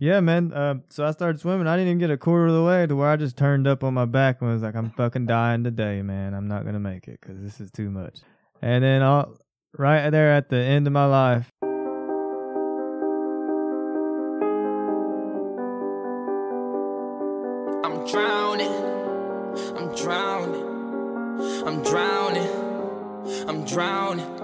Yeah, man. Uh, so I started swimming. I didn't even get a quarter of the way to where I just turned up on my back and was like, "I'm fucking dying today, man. I'm not gonna make it because this is too much." And then all right there at the end of my life, I'm drowning. I'm drowning. I'm drowning. I'm drowning.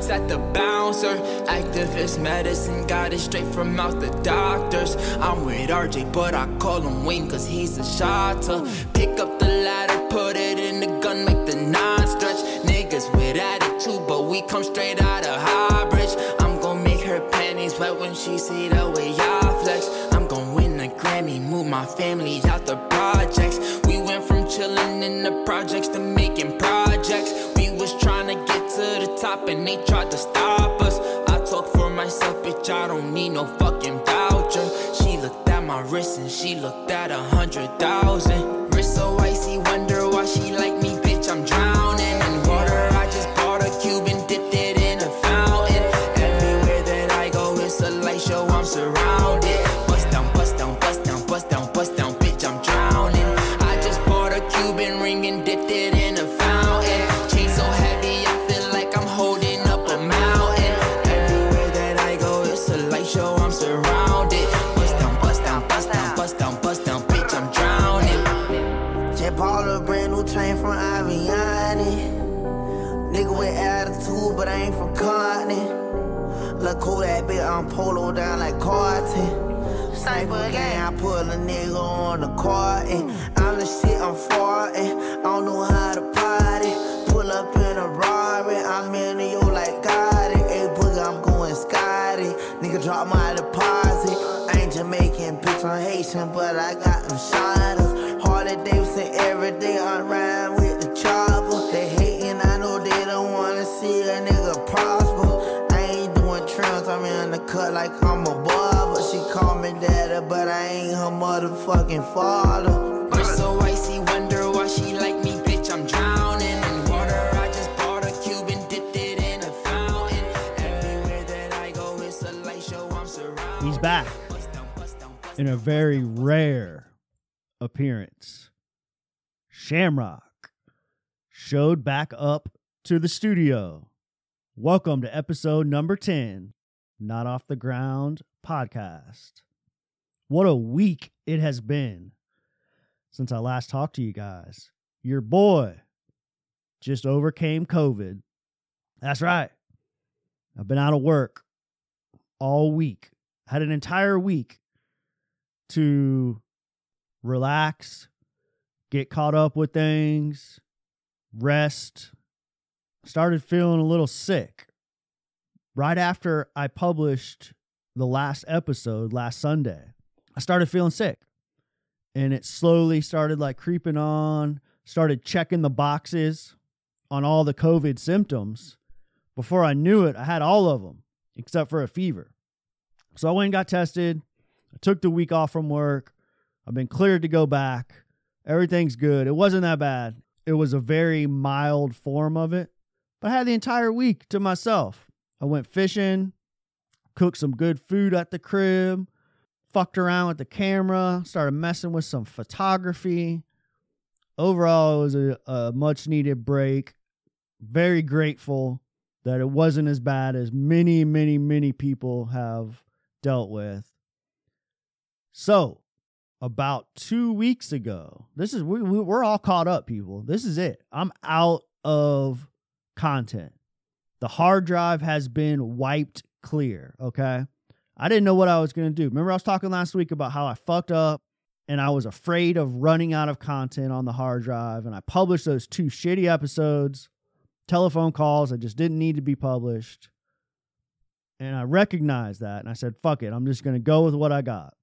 Shots at the bouncer. Activist medicine got it straight from out the doctors. I'm with RJ, but I call him Wayne cause he's a shotter. Pick up the ladder, put it in the gun, make the nine stretch. Niggas with attitude, but we come straight out of Highbridge. I'm gon' make her panties wet when she see the way I flex. I'm gon' win a Grammy, move my family out the projects. We went from chillin' in the projects to making projects. We was tryna get to the top and they tried to stop us. I talk for myself, bitch, I don't need no fucking voucher. She looked at my wrist and she looked at a hundred thousand. Brand new chain from Avianne. Nigga with attitude, but I ain't from Courtney. Look cool that bitch, I'm polo down like Carton. Sniper gang, I pull a nigga on the carton. I'm the shit, I'm farting. I don't know how to party. Pull up in a Rari, I'm in the yo like Gotti. Hey, boogie, I'm going Scotty. Nigga, drop my deposit. I ain't Jamaican, bitch, I'm Haitian, but I got them shiners. Harley Davidson every day, I ride with the chopper. They hating, I know they don't wanna see a nigga prosper. I ain't doing trims, I'm in the cut like I'm a barber. She call me daddy, but I ain't her motherfucking father. Wrist so icy, wonder why she like me, bitch. I'm drowning in water. I just bought a cube and dipped it in a fountain. Everywhere that I go, it's a light show. I'm surrounded. He's back Bust down, bust down, bust in a very rare appearance. Shamrock showed back up to the studio. Welcome to episode number 10, Not Off the Ground podcast. What a week it has been since I last talked to you guys. Your boy just overcame COVID. That's right. I've been out of work all week. Had an entire week to relax, get caught up with things, rest. Started feeling a little sick. Right after I published the last episode last Sunday, I started feeling sick. And it slowly started like creeping on, started checking the boxes on all the COVID symptoms. Before I knew it, I had all of them except for a fever. So I went and got tested. I took the week off from work. I've been cleared to go back. Everything's good. It wasn't that bad. It was a very mild form of it, but I had the entire week to myself. I went fishing, cooked some good food at the crib, fucked around with the camera, started messing with some photography. Overall, it was a, a much needed break. Very grateful that it wasn't as bad as many, many, many people have dealt with. So, about two weeks ago, this is we, we we're all caught up, people. This is it. I'm out of content. The hard drive has been wiped clear. Okay, I didn't know what I was gonna do. Remember, I was talking last week about how I fucked up and I was afraid of running out of content on the hard drive, and I published those two shitty episodes telephone calls that just didn't need to be published. And I recognized that and I said, fuck it, I'm just going to go with what I got.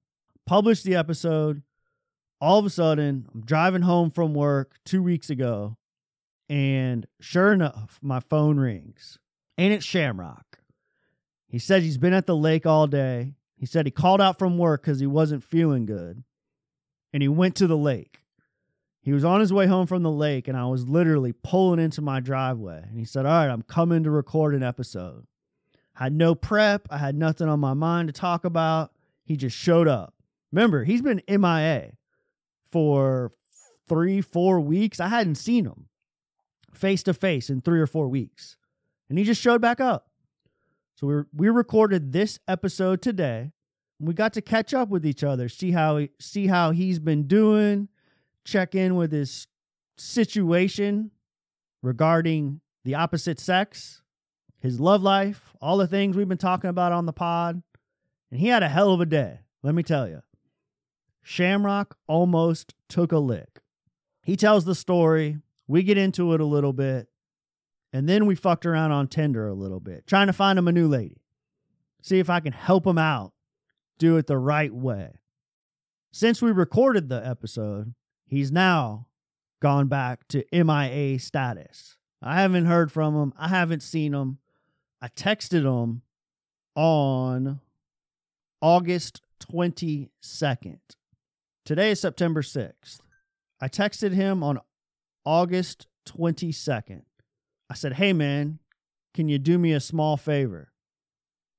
Published the episode. All of a sudden, I'm driving home from work two weeks ago, and sure enough, my phone rings. And it's Shamrock. He says he's been at the lake all day. He said he called out from work because he wasn't feeling good, and he went to the lake. He was on his way home from the lake, and I was literally pulling into my driveway. And he said, All right, I'm coming to record an episode. I had no prep, I had nothing on my mind to talk about. He just showed up. Remember, he's been MIA for three, four weeks. I hadn't seen him face to face in three or four weeks. And he just showed back up. So we we recorded this episode today. We got to catch up with each other, see how see how he's been doing, check in with his situation regarding the opposite sex, his love life, all the things we've been talking about on the pod. And he had a hell of a day, let me tell you. Shamrock almost took a lick. He tells the story. We get into it a little bit. And then we fucked around on Tinder a little bit, trying to find him a new lady. See if I can help him out, do it the right way. Since we recorded the episode, he's now gone back to MIA status. I haven't heard from him. I haven't seen him. I texted him on August 22nd. Today is September 6th. I texted him on August 22nd. I said, Hey, man, can you do me a small favor?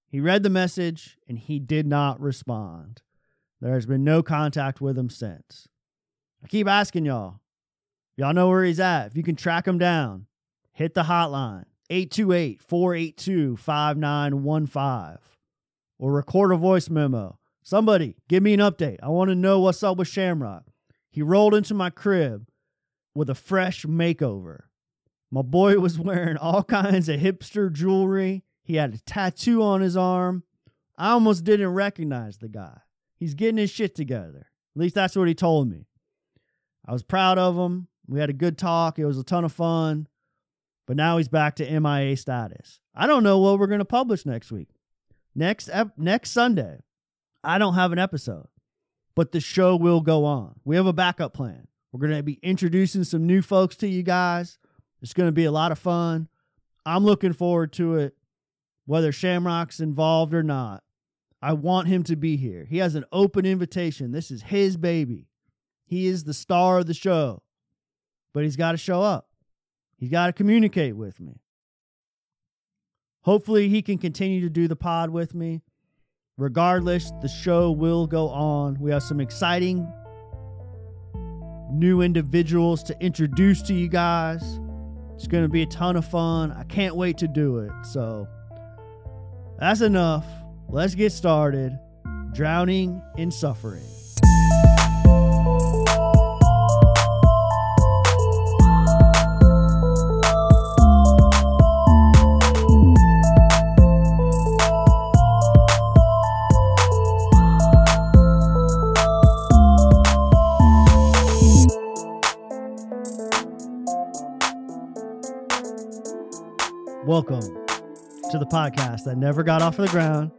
He read the message and he did not respond. There has been no contact with him since. I keep asking y'all. Y'all know where he's at. If you can track him down, hit the hotline 828 482 5915 or record a voice memo. Somebody give me an update. I want to know what's up with Shamrock. He rolled into my crib with a fresh makeover. My boy was wearing all kinds of hipster jewelry. He had a tattoo on his arm. I almost didn't recognize the guy. He's getting his shit together. At least that's what he told me. I was proud of him. We had a good talk. It was a ton of fun. But now he's back to MIA status. I don't know what we're going to publish next week. Next ep- next Sunday, I don't have an episode, but the show will go on. We have a backup plan. We're going to be introducing some new folks to you guys. It's going to be a lot of fun. I'm looking forward to it, whether Shamrock's involved or not. I want him to be here. He has an open invitation. This is his baby. He is the star of the show, but he's got to show up. He's got to communicate with me. Hopefully, he can continue to do the pod with me. Regardless, the show will go on. We have some exciting new individuals to introduce to you guys. It's going to be a ton of fun. I can't wait to do it. So, that's enough. Let's get started. Drowning in suffering. Welcome to the podcast that never got off of the ground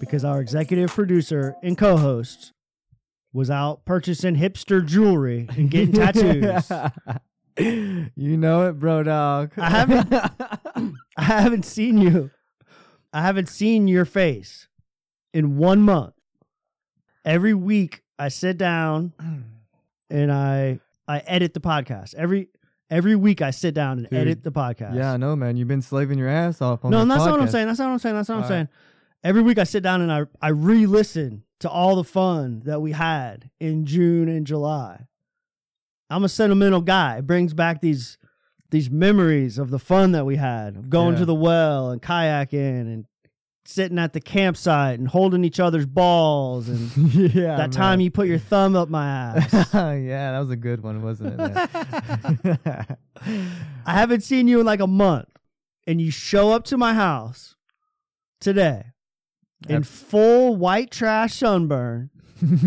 because our executive producer and co host was out purchasing hipster jewelry and getting tattoos. you know it, bro, dog. I haven't I haven't seen you. I haven't seen your face in one month. Every week I sit down and I I edit the podcast. Every every week I sit down and Dude, edit the podcast. yeah, I know, man. You've been slaving your ass off on no, this that's not what I'm podcast. saying. That's not what I'm saying. That's not what I'm All saying. Every week I sit down and I I re-listen to all the fun that we had in June and July. I'm a sentimental guy. It brings back these these memories of the fun that we had of going Yeah. to the well and kayaking and sitting at the campsite and holding each other's balls and yeah, that time you put your thumb up my ass. yeah, that was a good one, wasn't it? I haven't seen you in like a month, and you show up to my house today in full white trash sunburn,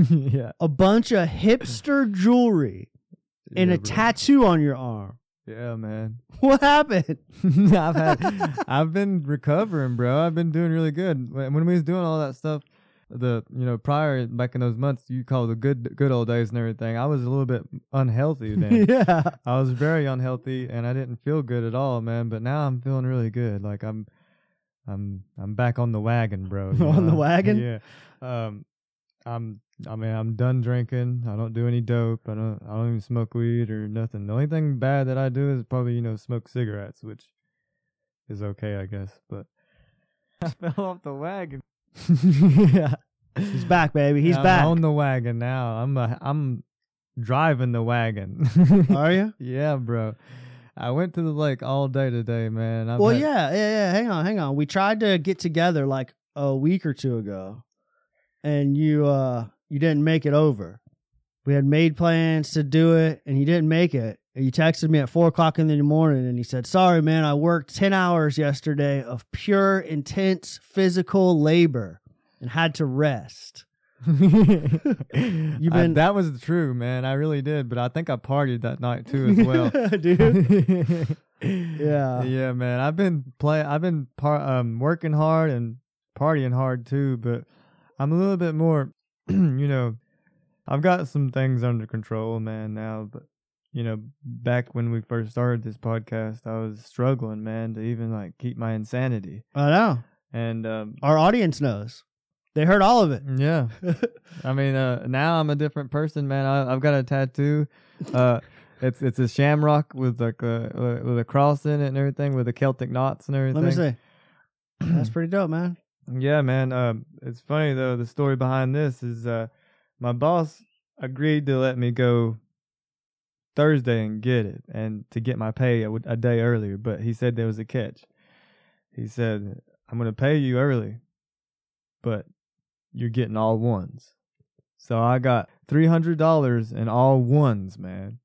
yeah, a bunch of hipster jewelry, and yeah, a bro. tattoo on your arm. Yeah, man. What happened? I've had, I've been recovering, bro. I've been doing really good. When we was doing all that stuff, the you know prior back in those months you call the good good old days and everything. I was a little bit unhealthy then. yeah. I was very unhealthy and I didn't feel good at all, man. But now I'm feeling really good. Like I'm, I'm, I'm back on the wagon, bro. On the wagon? Yeah. Um, I'm. I mean, I'm done drinking. I don't do any dope. I don't. I don't even smoke weed or nothing. The only thing bad that I do is probably you know smoke cigarettes, which is okay, I guess. But I fell off the wagon. yeah. He's back, baby. He's I'm back. on the wagon now. I'm. A, I'm driving the wagon. Are you? Yeah, bro. I went to the lake all day today, man. I've Well, had- yeah, yeah, yeah. Hang on, hang on. We tried to get together like a week or two ago, and you uh you didn't make it over. We had made plans to do it, and you didn't make it. And you texted me at four o'clock in the morning, and he said, "Sorry, man. I worked ten hours yesterday of pure, intense physical labor, and had to rest." You've been- that was true, man. I really did, but I think I partied that night too as well. dude. Yeah. yeah, man. I've been play. I've been par- um working hard and partying hard too, but I'm a little bit more. you know, I've got some things under control, man. Now, but you know, back when we first started this podcast, I was struggling, man, to even like keep my insanity. I know. And um, Our audience knows. They heard all of it. Yeah. I mean, uh, now I'm a different person, man. I, I've got a tattoo. Uh, it's it's a shamrock with like a with a cross in it and everything, with the Celtic knots and everything. Let me see. That's pretty dope, man. Yeah, man. Uh, it's funny though. The story behind this is uh, my boss agreed to let me go Thursday and get it, and to get my pay a, a day earlier. But he said there was a catch. He said, "I'm going to pay you early, but you're getting all ones." So I got three hundred dollars in all ones, man.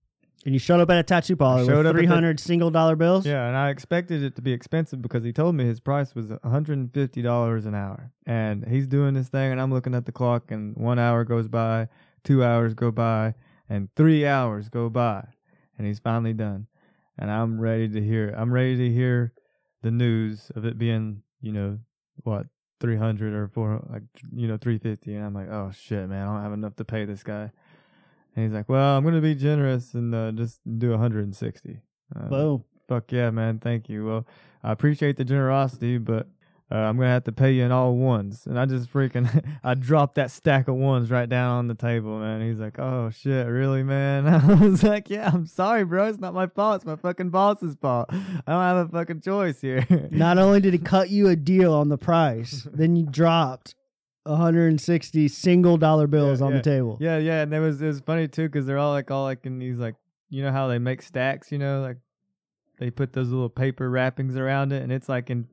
And you showed up at a tattoo parlor showed with up at the- three hundred single dollar bills. Yeah, and I expected it to be expensive because he told me his price was $150 an hour. And he's doing this thing, and I'm looking at the clock, and one hour goes by, two hours go by, and three hours go by, and he's finally done. And I'm ready to hear. I'm ready to hear the news of it being, you know, what 300 or four, like you know, 350. And I'm like, oh shit, man, I don't have enough to pay this guy. And he's like, well, I'm gonna be generous and uh, just do 160. Uh, Boom. Fuck yeah, man. Thank you. Well, I appreciate the generosity, but uh, I'm gonna have to pay you in all ones. And I just freaking, I dropped that stack of ones right down on the table, man. He's like, "Oh shit, really, man?" I was like, "Yeah, I'm sorry, bro. It's not my fault. It's my fucking boss's fault. I don't have a fucking choice here." Not only did he cut you a deal on the price, then you dropped 160 single dollar bills Yeah, on yeah. the table. Yeah, yeah, and it was it was funny too because they're all like all like in these like you know how they make stacks, you know, like they put those little paper wrappings around it, and it's like in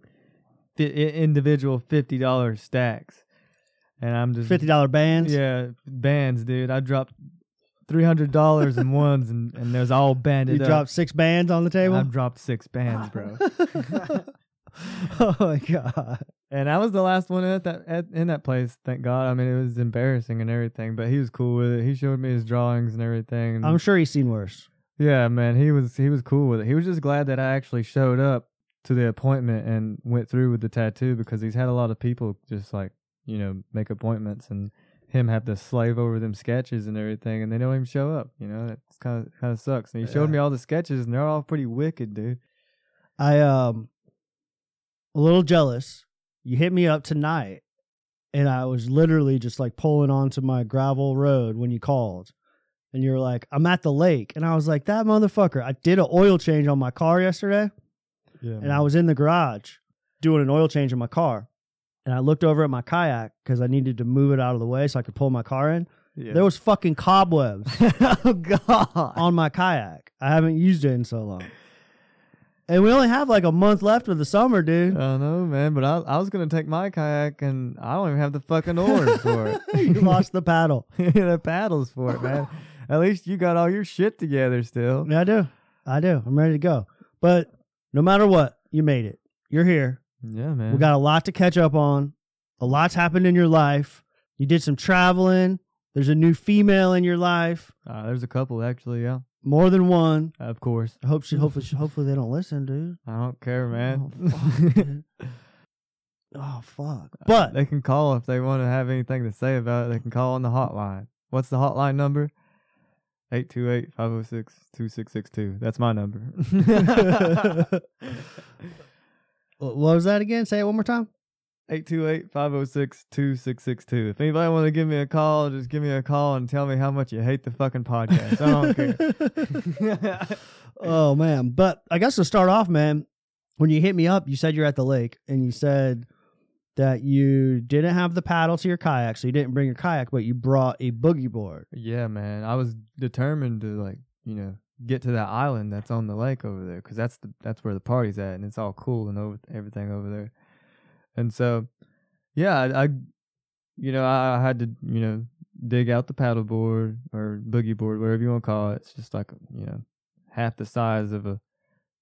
fi- individual fifty dollar stacks, and I'm just Fifty dollar bands. yeah bands, dude. I dropped three hundred dollars in ones, and and there's all banded You up. dropped six bands on the table. I dropped six bands, bro. oh my god. And I was the last one at that at, in that place. Thank God. I mean, it was embarrassing and everything, but he was cool with it. He showed me his drawings and everything. And I'm sure he's seen worse. yeah, man, he was he was cool with it. He was just glad that I actually showed up to the appointment and went through with the tattoo because he's had a lot of people just like you know make appointments and him have to slave over them sketches and everything, and they don't even show up. You know, it's kind of kind of sucks. And he showed Yeah. me all the sketches, and they're all pretty wicked, dude. I um a little jealous. You hit me up tonight and I was literally just like pulling onto my gravel road when you called. And you're like, I'm at the lake. And I was like, that motherfucker. I did an oil change on my car yesterday Yeah, and I was in the garage doing an oil change in my car. And I looked over at my kayak because I needed to move it out of the way so I could pull my car in. yeah. There was fucking cobwebs oh god. on my kayak. I haven't used it in so long. And we only have like a month left of the summer, dude. I don't know, man, but I I was gonna take my kayak and I don't even have the fucking oars for it. you lost the paddle. the paddles for it, man. At least you got all your shit together still. Yeah, I do. I do. I'm ready to go. But no matter what, you made it. You're here. Yeah, man. We got a lot to catch up on. A lot's happened in your life. You did some traveling. There's a new female in your life. uh, there's a couple actually, yeah. More than one. of course. I hope she, hopefully, she, hopefully they don't listen, dude. I don't care, man. Oh, fuck, dude. oh fuck! Uh, but they can call if they want to have anything to say about it. They can call on the hotline. What's the hotline number? 828-506-2662. That's my number. what was that again? Say it one more time. 828-506-2662. If anybody want to give me a call, just give me a call and tell me how much you hate the fucking podcast. I don't care. oh man! But I guess to start off, man, when you hit me up, you said you're at the lake, and you said that you didn't have the paddle to your kayak, so you didn't bring your kayak, but you brought a boogie board. Yeah, man. I was determined to like, you know, get to that island that's on the lake over there because that's the that's where the party's at and it's all cool and over everything over there. And so, yeah, I, I you know, I, had to, you know, dig out the paddle board or boogie board, whatever you want to call it. It's just like, you know, half the size of a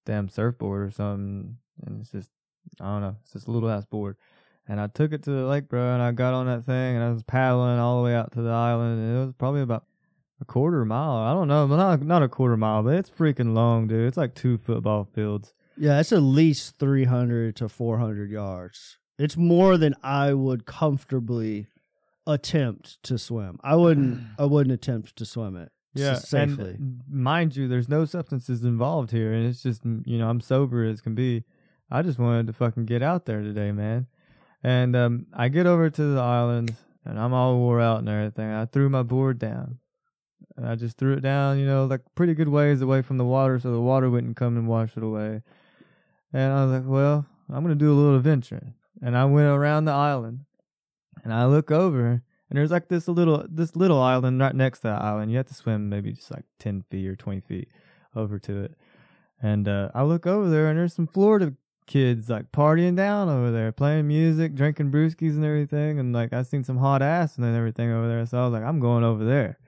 damn surfboard or something, and it's just, I don't know, it's just a little ass board. And I took it to the lake, bro, and I got on that thing and I was paddling all the way out to the island, and it was probably about a quarter mile. I don't know, but not not a quarter mile, but it's freaking long, dude. It's like two football fields. Yeah, it's at least 300 to 400 yards. It's more than I would comfortably attempt to swim. I wouldn't. I wouldn't attempt to swim it. Yeah, safely. And mind you, there's no substances involved here, and it's just you know I'm sober as can be. I just wanted to fucking get out there today, man. And um, I get over to the island, and I'm all wore out and everything. I threw my board down, and I just threw it down, you know, like pretty good ways away from the water, so the water wouldn't come and wash it away. And I was like, well, I'm gonna do a little adventure, and I went around the island, and I look over, and there's like this little this little island right next to the island. You have to swim maybe just like ten feet or twenty feet over to it. And uh, I look over there, and there's some Florida kids like partying down over there, playing music, drinking brewskis and everything. And like I seen some hot ass and everything over there, so I was like, I'm going over there.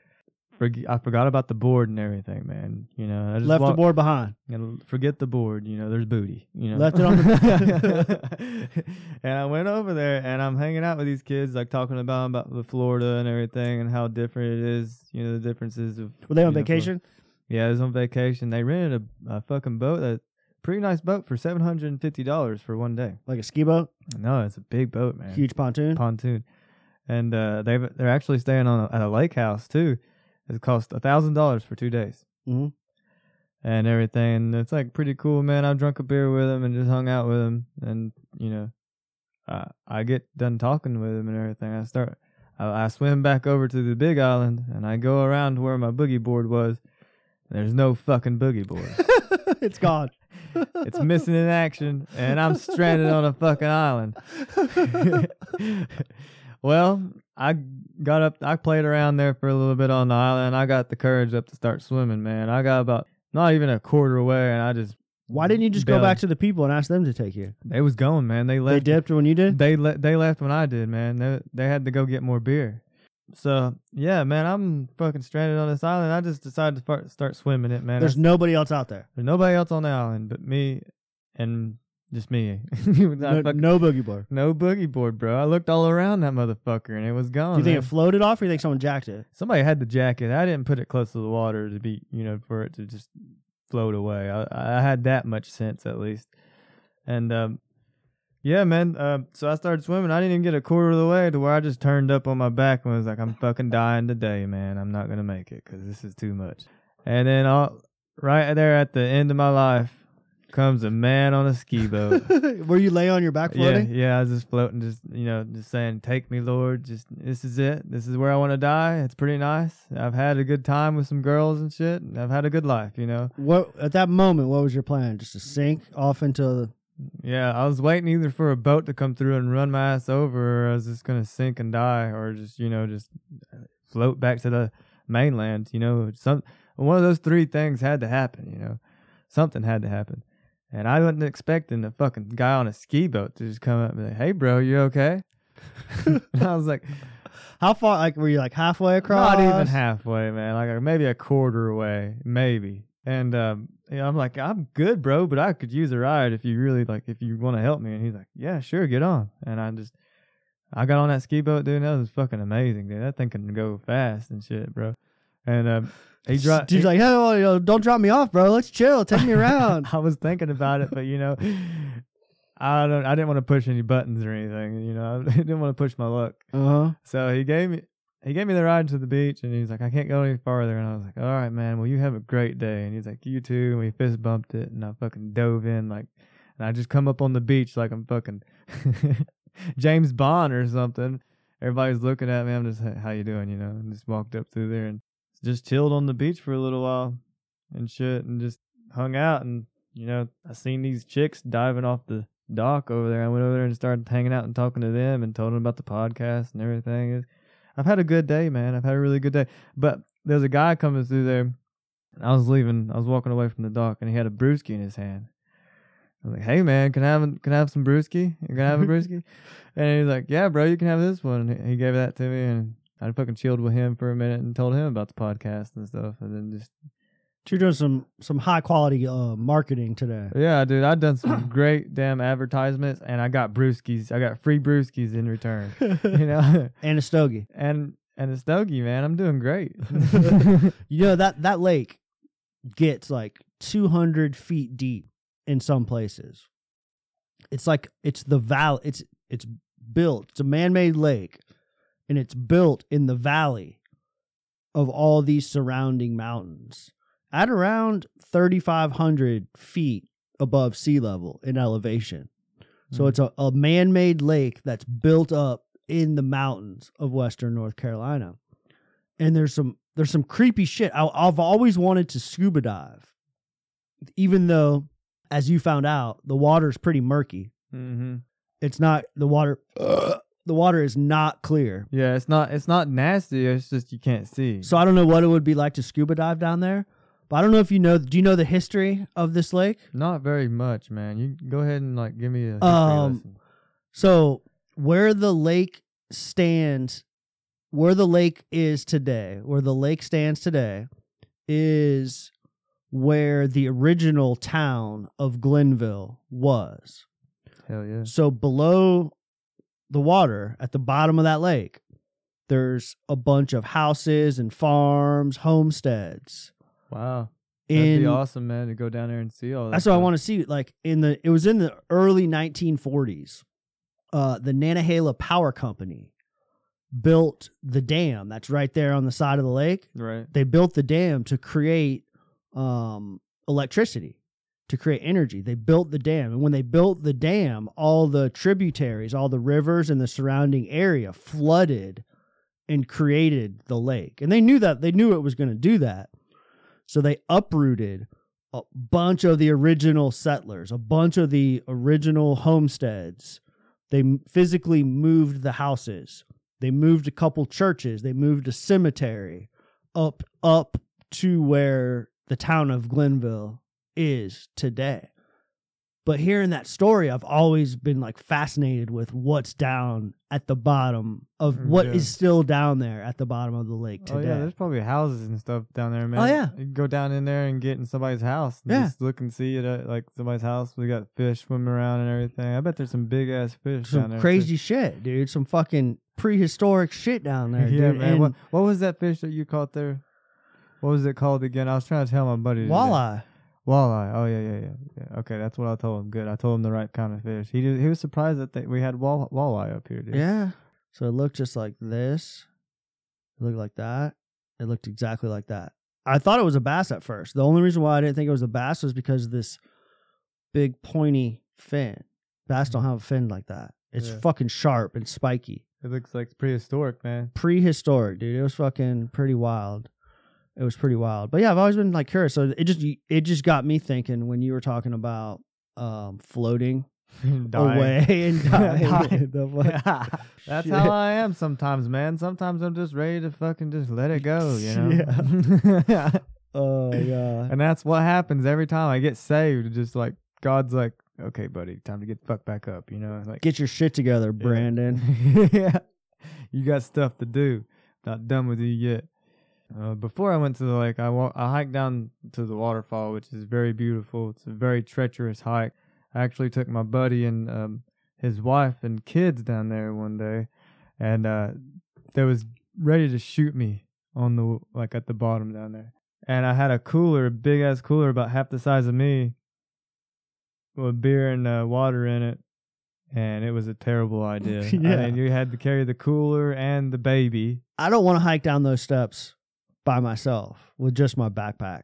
Forg I forgot about the board and everything, man. You know, I just Left the board behind. and forget the board. You know, there's booty. You know, Left it on the. and I went over there, and I'm hanging out with these kids, like talking about about the Florida and everything, and how different it is. You know, the differences of. Were they on you know, Flo- vacation? yeah, I was on vacation. They rented a, a fucking boat, a pretty nice boat for seven hundred and fifty dollars for one day. Like a ski boat, No, it's a big boat, man huge pontoon. pontoon, and uh, they they're actually staying on a, at a lake house too. It cost a thousand dollars for two days Mhm. and everything. And it's like pretty cool, man. I drank a beer with him and just hung out with him, and you know, uh, I get done talking with him and everything. I start, I, I swim back over to the big island, and I go around to where my boogie board was. And there's no fucking boogie board. it's gone. it's missing in action, and I'm stranded on a fucking island. well, I got up, I played around there for a little bit on the island. I got the courage up to start swimming, man. I got about not even a quarter away, and I just Why didn't you just go Bailed. back to the people and ask them to take you? they was going, man. They left. They dipped when you did. They le- they left when I did, man. They they had to go get more beer. So yeah, man, I'm fucking stranded on this island. I just decided to start start swimming it, man. There's nobody else out there. there's nobody else on the island but me and just me. No, no boogie board. No boogie board, bro. I looked all around that motherfucker and it was gone. Do you think man. it floated off, or you think someone jacked it? Somebody had the jacket. I didn't put it close to the water to be, you know, for it to just float away. I, I had that much sense at least. And um, yeah, man. Uh, so I started swimming. I didn't even get a quarter of the way to where I just turned up on my back and was like, "I'm fucking dying today, man. I'm not gonna make it because this is too much." And then all, right there at the end of my life comes a man on a ski boat. Were you lay on your back Yeah, floating? yeah, I was just floating, just you know, just saying, "Take me, Lord. Just this is it. This is where I want to die. It's pretty nice. I've had a good time with some girls and shit. and I've had a good life, you know. What at that moment? What was your plan? Just to sink off into the Yeah, I was waiting either for a boat to come through and run my ass over, or I was just gonna sink and die, or just you know, just uh, float back to the mainland. You know, some one of those three things had to happen. You know, something had to happen. And I wasn't expecting the fucking guy on a ski boat to just come up and be like, "Hey, bro, you okay?" and I was like, How far? Like, were you like halfway across? Not even halfway, man. Like uh, maybe a quarter away, maybe. And um, yeah, I'm like, I'm good, bro, but I could use a ride if you really like, if you want to help me. And he's like, Yeah, sure, get on. And I just, I got on that ski boat, dude. And that was fucking amazing, dude. That thing can go fast and shit, bro. And um, he dropped. Dude's like, hey, don't drop me off, bro. Let's chill. Take me around. I was thinking about it, but you know, I don't. I didn't want to push any buttons or anything. You know, I didn't want to push my luck. Uh huh. So he gave me he gave me the ride to the beach, and he's like, I can't go any farther. And I was like, All right, man. Well, you have a great day. And he's like, You too. And we fist bumped it, and I fucking dove in like, and I just come up on the beach like I'm fucking James Bond or something. Everybody's looking at me. I'm just, "Hey, how you doing? You know, and just walked up through there and just chilled on the beach for a little while and shit, and just hung out. And you know, I seen these chicks diving off the dock over there. I went over there and started hanging out and talking to them and told them about the podcast and everything. I've had a good day, man. I've had a really good day. But there's a guy coming through there. And I was leaving. I was walking away from the dock, and he had a brewski in his hand. I was like, "Hey, man, can I have a- can I have some brewski? You Can I have a brewski?" and he's like, "Yeah, bro, you can have this one." And he gave that to me, and I fucking chilled with him for a minute and told him about the podcast and stuff, and then just You're doing some some high quality uh, marketing today. yeah, dude, I've done some great damn advertisements, and I got brewskis. I got free brewskis in return. You know, and a stogie. and and a stogie, man. I'm doing great. You know that that lake gets like 200 feet deep in some places. It's like it's the valley. It's it's built. It's a man-made lake, and it's built in the valley of all these surrounding mountains at around 3,500 feet above sea level in elevation. So Mhm. it's a, a man-made lake that's built up in the mountains of western North Carolina. And there's some there's some creepy shit. I, I've always wanted to scuba dive, even though, as you found out, the water's pretty murky. hmm It's not the water. the water is not clear. Yeah, it's not it's not nasty. It's just you can't see. So I don't know what it would be like to scuba dive down there. But I don't know if you know. Do you know the history of this lake? not very much, man. You go ahead and like give me a Um, lesson. So where the lake stands, where the lake is today, where the lake stands today, is where the original town of Glenville was. Hell yeah. So below the water at the bottom of that lake, there's a bunch of houses and farms, homesteads. Wow. That'd In be awesome, man, to go down there and see all that. That's what I want to see. Like in the, it was in the early 1940s. Uh, the Nantahala Power Company built the dam that's right there on the side of the lake. Right. They built the dam to create um, electricity, to create energy. They built the dam, and when they built the dam, all the tributaries, all the rivers in the surrounding area flooded and created the lake. And they knew that. They knew it was going to do that. So they uprooted a bunch of the original settlers, a bunch of the original homesteads. They physically moved the houses. They moved a couple churches. They moved a cemetery up up to where the town of Glenville is today. But hearing that story, I've always been like fascinated with what's down at the bottom of mm, what is Yeah. still down there at the bottom of the lake Oh yeah, there's probably houses and stuff down there, man. Oh, yeah. you can go down in there and get in somebody's house. And Yeah. just look and see it at like somebody's house. We got fish swimming around and everything. I bet there's some big ass fish down some there. crazy shit, dude. Some fucking prehistoric shit down there, yeah, dude. man. And What what was that fish that you caught there? What was it called again? I was trying to tell my buddy. today. walleye. Walleye. Oh yeah, yeah, yeah, yeah. Okay, that's what I told him. Good. I told him the right kind of fish. He did, he was surprised that they, we had wall, walleye up here, dude. Yeah. So it looked just like this. It looked like that. It looked exactly like that. I thought it was a bass at first. The only reason why I didn't think it was a bass was because of this big pointy fin. Bass don't mm-hmm. have a fin like that. It's Yeah. fucking sharp and spiky. It looks like prehistoric, man. Prehistoric, dude. It was fucking pretty wild. It was pretty wild. But yeah, I've always been like curious. So it just it just got me thinking when you were talking about um floating away and dying. Fuck- That's Shit. how I am sometimes, man. Sometimes I'm just ready to fucking just let it go, you know? Yeah. Oh yeah. and that's what happens every time I get saved. Just like God's like, okay, buddy, time to get fucked back up, you know? Like, Get your shit together, Brandon. yeah. You got stuff to do. Not done with you yet. Uh, before I went to the lake, I wa- I hiked down to the waterfall, which is very beautiful. It's a very treacherous hike. I actually took my buddy and um, his wife and kids down there one day, and uh, they was ready to shoot me on the like at the bottom down there. And I had a cooler, a big ass cooler about half the size of me, with beer and uh, water in it. And it was a terrible idea. Yeah. I mean, you had to carry the cooler and the baby. I don't want to hike down those steps by myself with just my backpack,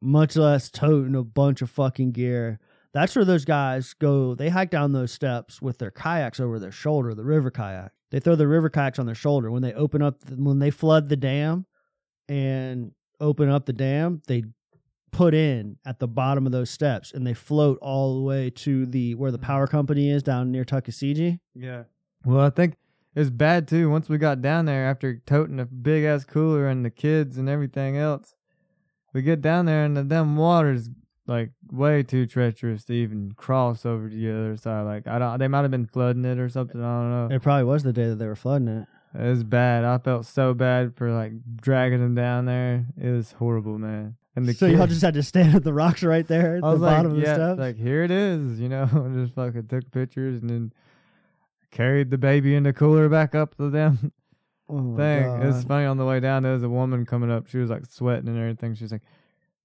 much less toting a bunch of fucking gear. That's where those guys go. They hike down those steps with their kayaks over their shoulder, the river kayak. They throw the river kayaks on their shoulder when they open up, when they flood the dam and open up the dam. They put in at the bottom of those steps and they float all the way to the where the power company is down near Tuckasegee. Yeah. Well, I think it was bad too. Once we got down there, after toting a big ass cooler and the kids and everything else, we get down there and the damn water's like way too treacherous to even cross over to the other side. Like I don't, they might have been flooding it or something. I don't know. It probably was the day that they were flooding it. It was bad. I felt so bad for like dragging them down there. It was horrible, man. And the so kid, y'all just had to stand at the rocks right there at the like, bottom of the steps. like here it is, you know. just fucking took pictures and then carried the baby in the cooler back up the damn oh thing. It was funny on the way down. There was a woman coming up. She was like sweating and everything. She's like,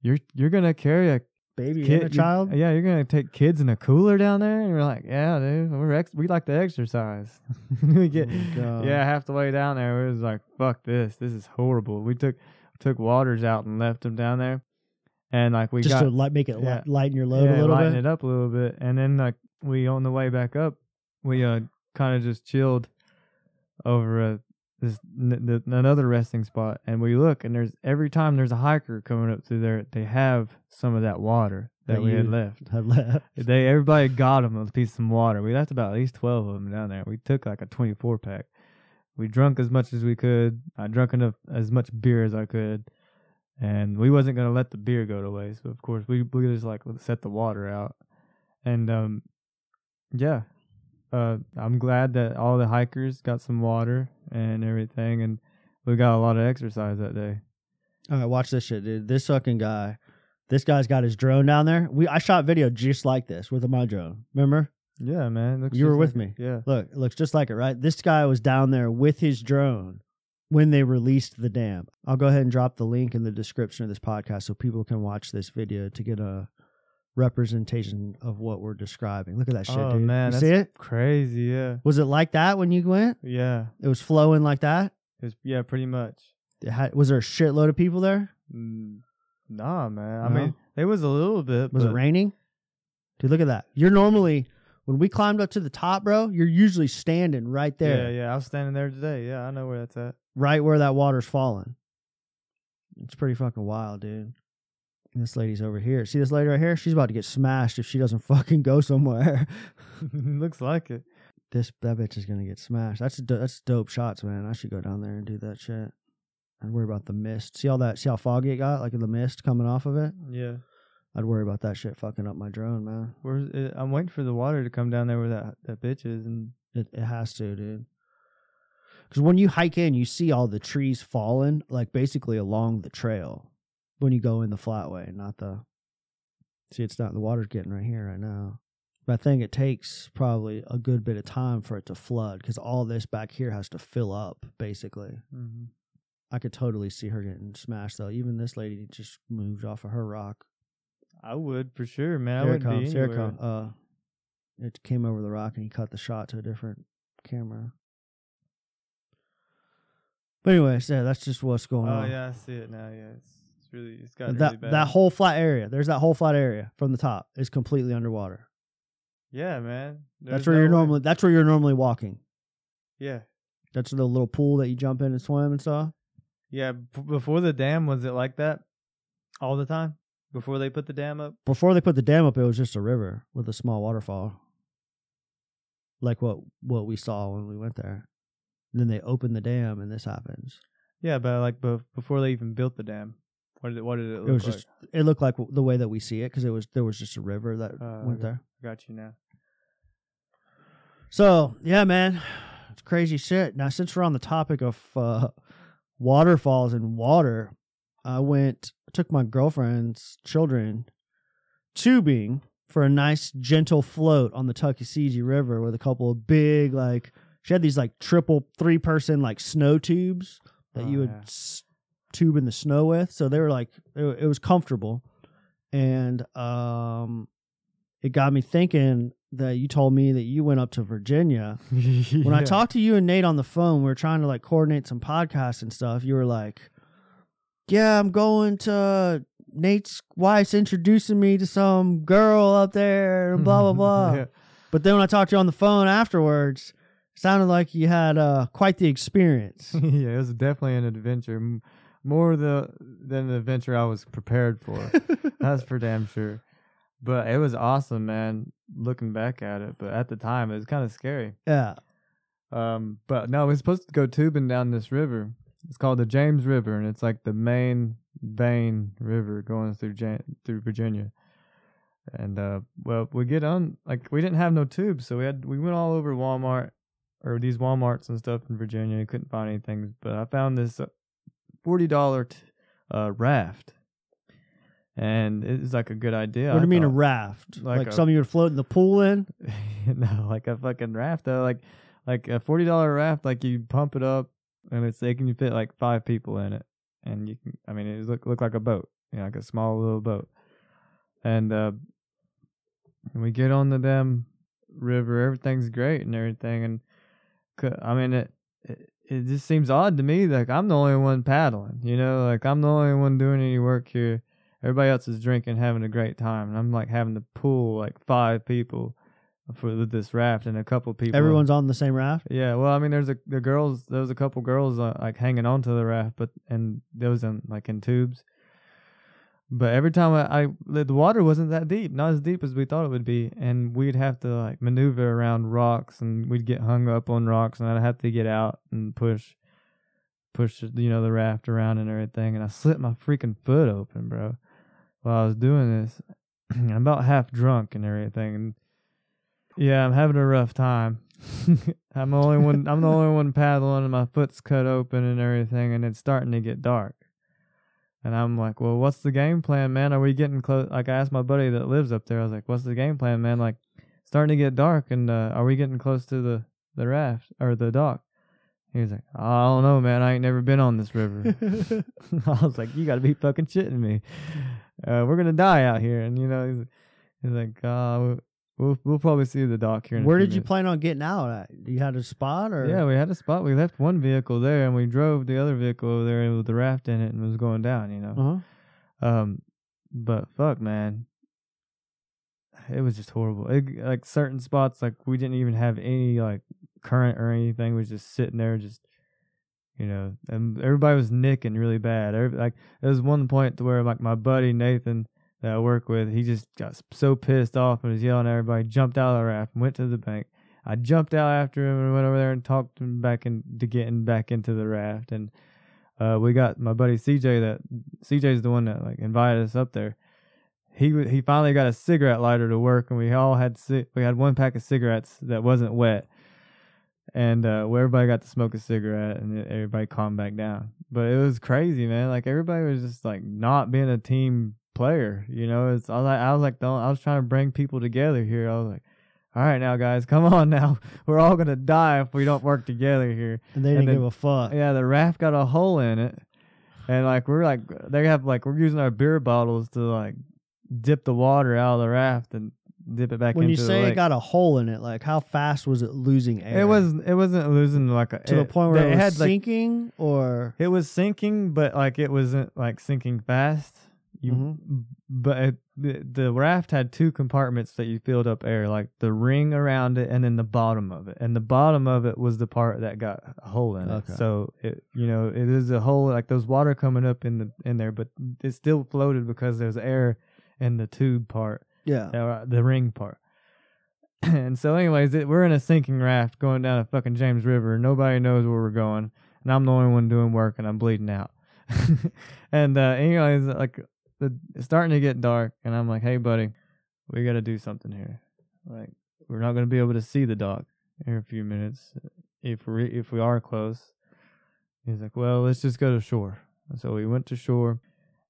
"You're you're gonna carry a baby kid, and a child. yeah, you're gonna take kids in a cooler down there." And we're like, "Yeah, dude, we're ex- we like to exercise." we get Oh yeah, half the way down there, we was like, "Fuck this, this is horrible." We took took waters out and left them down there, and like we just got to light, make it yeah. lighten your load yeah, a little lighten bit. it up a little bit, and then like we on the way back up, we uh kind of just chilled over uh, this n- the, another resting spot, and we look, and there's every time there's a hiker coming up through there, they have some of that water that, That we had left. Have left. They everybody got them a piece of some water. We left about at least twelve of them down there. We took like a twenty four pack. We drunk as much as we could. I drunk enough as much beer as I could, and we wasn't gonna let the beer go to waste. But of course, we we just like set the water out, and um, yeah, uh, I'm glad that all the hikers got some water and everything, and we got a lot of exercise that day. All right, watch this shit, dude. This fucking guy. This guy's got his drone down there. We I shot video just like this with my drone. Remember? Yeah, man. looks You were with like me. it. Yeah. Look, it looks just like it, right? This guy was down there with his drone when they released the dam. I'll go ahead and drop the link in the description of this podcast so people can watch this video to get a representation of what we're describing. Look at that shit, oh dude. man, you that's see it? crazy. Yeah. Was it like that when you went? Yeah. It was flowing like that. It was, yeah, pretty much. It had, was there a shitload of people there? Mm, nah, man. I No? mean, it was a little bit. Was it raining? Dude, look at that. You're normally when we climbed up to the top, bro. You're usually standing right there, Yeah, yeah. I was standing there today. Yeah, I know where that's at. right where that water's falling. It's pretty fucking wild, dude. And this lady's over here. See this lady right here? She's about to get smashed if she doesn't fucking go somewhere. Looks like it. this that bitch is gonna get smashed. That's do- that's dope shots, man. I should go down there and do that shit. I'd worry about the mist. See all that? See how foggy it got? Like the mist coming off of it. Yeah. I'd worry about that shit fucking up my drone, man. Where's it? I'm waiting for the water to come down there where that that bitch is, and It it has to, dude. Because when you hike in, you see all the trees falling, like basically along the trail. When you go in the flat way, not the. See, it's not the water's getting right here right now. But I think it takes probably a good bit of time for it to flood because all this back here has to fill up, basically. I could totally see her getting smashed though. Even this lady just moved off of her rock. I would for sure, man. I it wouldn't be comes. Here it comes. Uh, it came over the rock and he cut the shot to a different camera. But anyways, yeah, that's just what's going Oh on. Oh yeah, I see it now. Yeah, it's really it's got that really bad. that whole flat area. There's that whole flat area from the top is completely underwater. yeah, man. that's where no you're way- normally. That's where you're normally walking. Yeah, That's the little pool that you jump in and swim and stuff. yeah. B- before the dam, was it like that all the time? Before they put the dam up? Before they put the dam up, it was just a river with a small waterfall, like what what we saw when we went there. And then they open the dam, and this happens. Yeah, but like bef- before they even built the dam, what did it, what did it look It was like? just it looked like the way that we see it because it was there was just a river that Uh, went there. Got you now. So yeah, man, it's crazy shit. Now since we're on the topic of uh, waterfalls and water, I went took my girlfriend's children tubing for a nice gentle float on the Tuckasegee River with a couple of big like she had these like triple three person like snow tubes that Oh, you would yeah. s- tube in the snow with, so they were like it, it was comfortable, and um, it got me thinking that you told me that you went up to Virginia. When I talked to you and Nate on the phone, we were trying to like coordinate some podcasts and stuff. You were like, "Yeah, I'm going to." Nate's wife's introducing me to some girl up there, and blah blah blah. yeah. But then when I talked to you on the phone afterwards, it sounded like you had uh, quite the experience. yeah, it was definitely an adventure. More the than the adventure I was prepared for. That's for damn sure. But it was awesome, man. Looking back at it, but at the time it was kind of scary. yeah. Um, but no, we're supposed to go tubing down this river. It's called the James River, and it's like the main vein river going through Jan- through Virginia. And uh, well, we get on like we didn't have no tubes, so we had we went all over Walmart or these WalMarts and stuff in Virginia. And Couldn't find anything, but I found this uh, forty dollar t- uh, raft, and it's like a good idea. what do you mean a raft? Like Like, a- something you would float in the pool in? no, like a fucking raft though. Like like a forty dollar raft, like you pump it up and it's they can fit like five people in it. And you can I mean it look look like a boat. You know, like a small little boat. And uh and we get on the damn river, everything's great and everything and c- I mean it it, it just seems odd to me like I'm the only one paddling, you know, like I'm the only one doing any work here. Everybody else is drinking, having a great time, and I'm like having to pull like five people for this raft and a couple people. Everyone's on the same raft? Yeah, well, I mean, there's a the girls. There was a couple girls uh, like hanging onto the raft, but and those in like in tubes. But every time I, I the water wasn't that deep, not as deep as we thought it would be, and we'd have to like maneuver around rocks, and we'd get hung up on rocks, and I'd have to get out and push, push you know the raft around and everything, and I slit my freaking foot open, bro, while I was doing this. I'm about half drunk and everything, and yeah, I'm having a rough time. I'm the only one. I'm the only one paddling, and my foot's cut open and everything, and it's starting to get dark. And I'm like, well, what's the game plan, man? Are we getting close? Like, I asked my buddy that lives up there. I was like, what's the game plan, man? Like, starting to get dark, and uh, are we getting close to the the raft or the dock? He was like, I don't know, man. I ain't never been on this river. I was like, you got to be fucking shitting me. Uh, we're gonna die out here, and you know, he's, he's like, uh, we'll we'll probably see the dock here. In a Where did you minutes." plan on getting out at? You had a spot or Yeah, we had a spot. We left one vehicle there, and we drove the other vehicle over there with the raft in it, and it was going down. You know. uh-huh. Um, but fuck, man, it was just horrible. It, like certain spots, like we didn't even have any like current or anything. We was just sitting there, just you know, and everybody was nicking really bad. Every, like there was one point to where like my buddy Nathan that I work with, he just got so pissed off and was yelling at everybody. Jumped out of the raft and went to the bank. I jumped out after him and went over there and talked him back into getting back into the raft. And uh, we got my buddy CJ. That CJ's the one that like invited us up there. He he finally got a cigarette lighter to work, and we all had we had one pack of cigarettes that wasn't wet, and uh, everybody got to smoke a cigarette, and everybody calmed back down. But it was crazy, man. Like everybody was just like not being a team player. You know, it's I was like I was like don't, I was trying to bring people together here. I was like. All right, now guys, come on now. We're all gonna die if we don't work together here. And they didn't And then- give a fuck. Yeah, the raft got a hole in it, and like we're like they have like we're using our beer bottles to like dip the water out of the raft and dip it back in. When you the say it got a hole in it, like how fast was it losing air? it was it wasn't losing like a to the point where they it was had like sinking or it was sinking, but like it wasn't like sinking fast. You, Mhm. but it, the, the raft had two compartments that you filled up air, like the ring around it and then the bottom of it. And the bottom of it was the part that got a hole in Okay. it. So it, you know, it is a hole like there's water coming up in the in there, but it still floated because there's air in the tube part, yeah. uh, the ring part. and so, anyways, it, we're in a sinking raft going down a fucking James River. Nobody knows where we're going, and I'm the only one doing work, and I'm bleeding out. and uh, anyways, like the, it's starting to get dark, and I'm like, "Hey, buddy, we got to do something here. Like, we're not going to be able to see the dock in a few minutes if we if we are close." He's like, "Well, let's just go to shore." So we went to shore,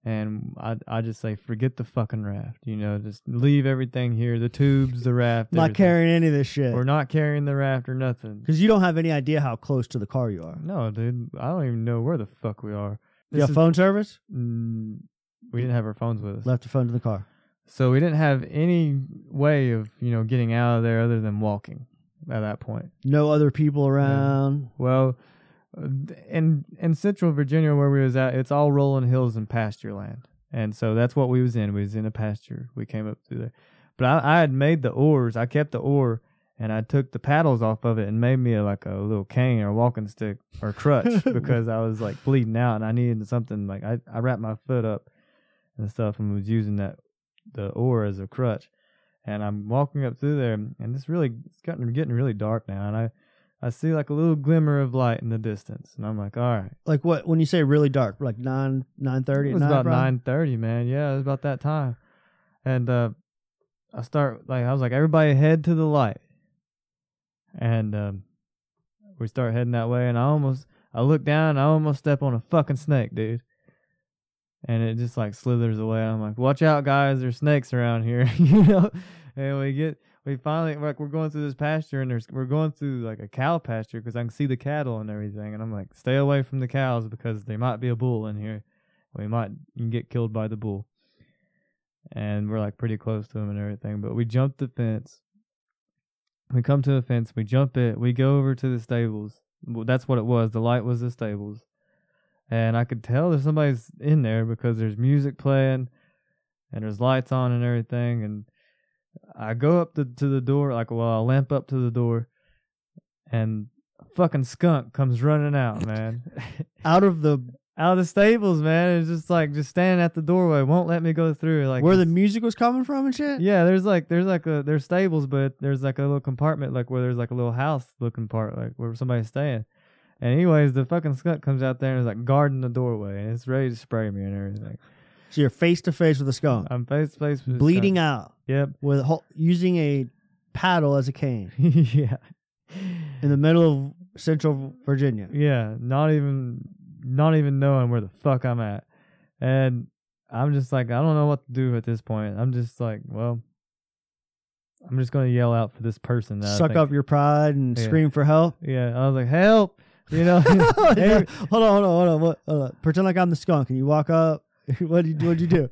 and I I just say, "Forget the fucking raft. You know, just leave everything here. The tubes, the raft. Not everything. carrying any of this shit. We're not carrying the raft or nothing." Because you don't have any idea how close to the car you are. No, dude, I don't even know where the fuck we are. You have is- phone service? Mm, we didn't have our phones with us, Left the phone in the car. so we didn't have any way of you know getting out of there other than walking at that point. No other people around. Well, uh, in in Central Virginia where we was at, it's all rolling hills and pasture land, and so that's what we was in. We was in a pasture. We came up through there, but I, I had made the oars. I kept the oar, and I took the paddles off of it and made me like a little cane or walking stick or crutch because I was like bleeding out and I needed something like I I wrapped my foot up and stuff and was using that the oar as a crutch. And I'm walking up through there, and it's really it's gotten getting really dark now, and I I see like a little glimmer of light in the distance, and I'm like, all right. Like what? When you say really dark, like nine nine thirty. It was about nine thirty, man. Yeah, it was about that time, and uh, I start like I was like, everybody head to the light, and um, we start heading that way, and I almost I look down, and I almost step on a fucking snake, dude, and it just like slithers away. I'm like, watch out, guys, there's snakes around here, you know, and we get. We finally like we're going through this pasture and there's we're going through like a cow pasture because I can see the cattle and everything and I'm like stay away from the cows because there might be a bull in here we might get killed by the bull. And we're like pretty close to him and everything. But we jump the fence. We come to the fence, we jump it, we go over to the stables. That's what it was. The light was the stables. And I could tell there's somebody's in there because there's music playing and there's lights on and everything. And I go up to, to the door, like, well, I lamp up to the door, and a fucking skunk comes running out, man. Out of the out of the stables, man. It's just like just standing at the doorway, won't let me go through. Like where the music was coming from and shit. yeah, there's like there's like a there's stables, but there's like a little compartment, like where there's like a little house looking part, like where somebody's staying. And anyways, the fucking skunk comes out there and is like guarding the doorway, and it's ready to spray me and everything. So you're face to face with a skunk, I'm face to face with bleeding skunk. out Yep. with hol- using a paddle as a cane yeah. in the middle of Central Virginia. Yeah, not even not even knowing where the fuck I'm at. And I'm just like I don't know what to do at this point. I'm just like, well, I'm just gonna yell out for this person. Suck up your pride and Yeah. scream for help. Yeah, I was like, help! You know, Yeah. Hold on, hold on, hold on. What, hold on. Pretend like I'm the skunk, and you walk up. what did you What'd you do?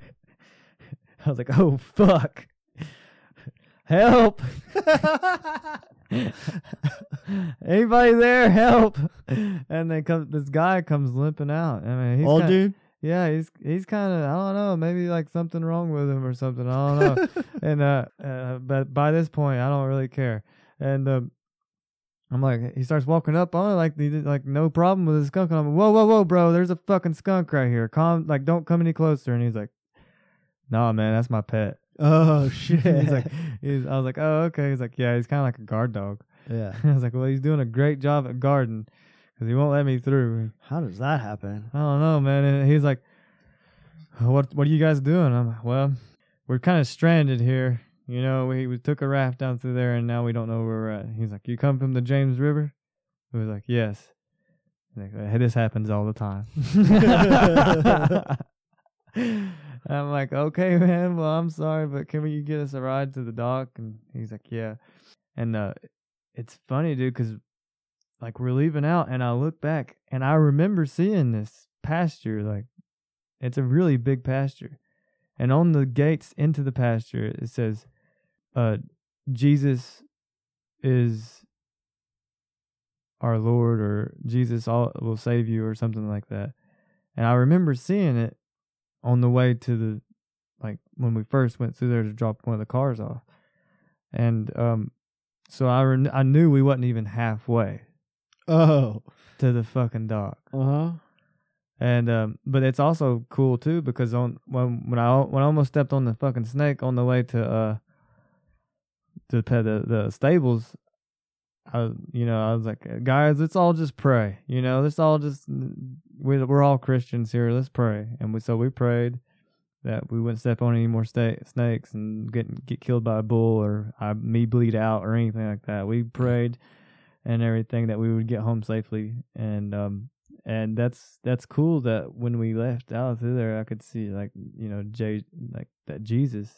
I was like, oh fuck, help! Anybody there? Help! And then comes this guy comes limping out. I mean, he's Old kinda- dude. Yeah, he's he's kind of I don't know, maybe like something wrong with him or something. I don't know. and uh, uh, but by this point, I don't really care. And um, I'm like, he starts walking up on it like he did, like no problem with the skunk. And I'm like, whoa, whoa, whoa, bro, there's a fucking skunk right here. Calm, like don't come any closer. And he's like, nah, man, that's my pet. Oh shit. he's like, he's, I was like, oh, okay. He's like, yeah, he's kind of like a guard dog. yeah. I was like, well, he's doing a great job at guarding because he won't let me through. How does that happen? I don't know, man. And he's like, "What? What are you guys doing?" I'm like, "Well, we're kind of stranded here. You know, we we took a raft down through there, and now we don't know where we're at." He's like, "You come from the James River?" I was like, "Yes." Like, "Hey, this happens all the time." I'm like, "Okay, man. Well, I'm sorry, but can we get us a ride to the dock?" And he's like, "Yeah." And uh, it's funny, dude, because like we're leaving out and I look back and I remember seeing this pasture like it's a really big pasture. And on the gates into the pasture it says uh Jesus is our Lord or Jesus all, will save you or something like that. And I remember seeing it on the way to the like when we first went through there to drop one of the cars off. And um so I re- I knew we wasn't even halfway Oh. to the fucking dock. Uh huh. And um, but it's also cool too because on when when I when I almost stepped on the fucking snake on the way to uh to the the, the stables, I you know I was like guys let's all just pray you know let's all just we we're all Christians here let's pray. And we so we prayed that we wouldn't step on any more sta- snakes and get get killed by a bull or I, me bleed out or anything like that. We prayed and everything that we would get home safely. And um and that's that's cool that when we left out through there I could see like you know Jay like that Jesus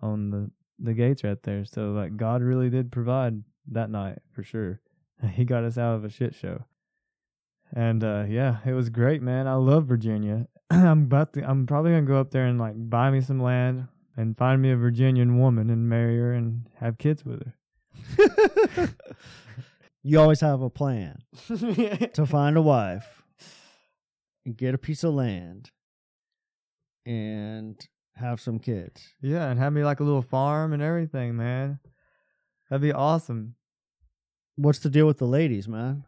on the the gates right there. So like God really did provide that night for sure. He got us out of a shit show. And uh, yeah, it was great, man. I love Virginia. I'm about to, I'm probably gonna go up there and like buy me some land and find me a Virginian woman and marry her and have kids with her. you always have a plan to find a wife and get a piece of land and have some kids. yeah, and have me like a little farm and everything, man. That'd be awesome. What's the deal with the ladies, man?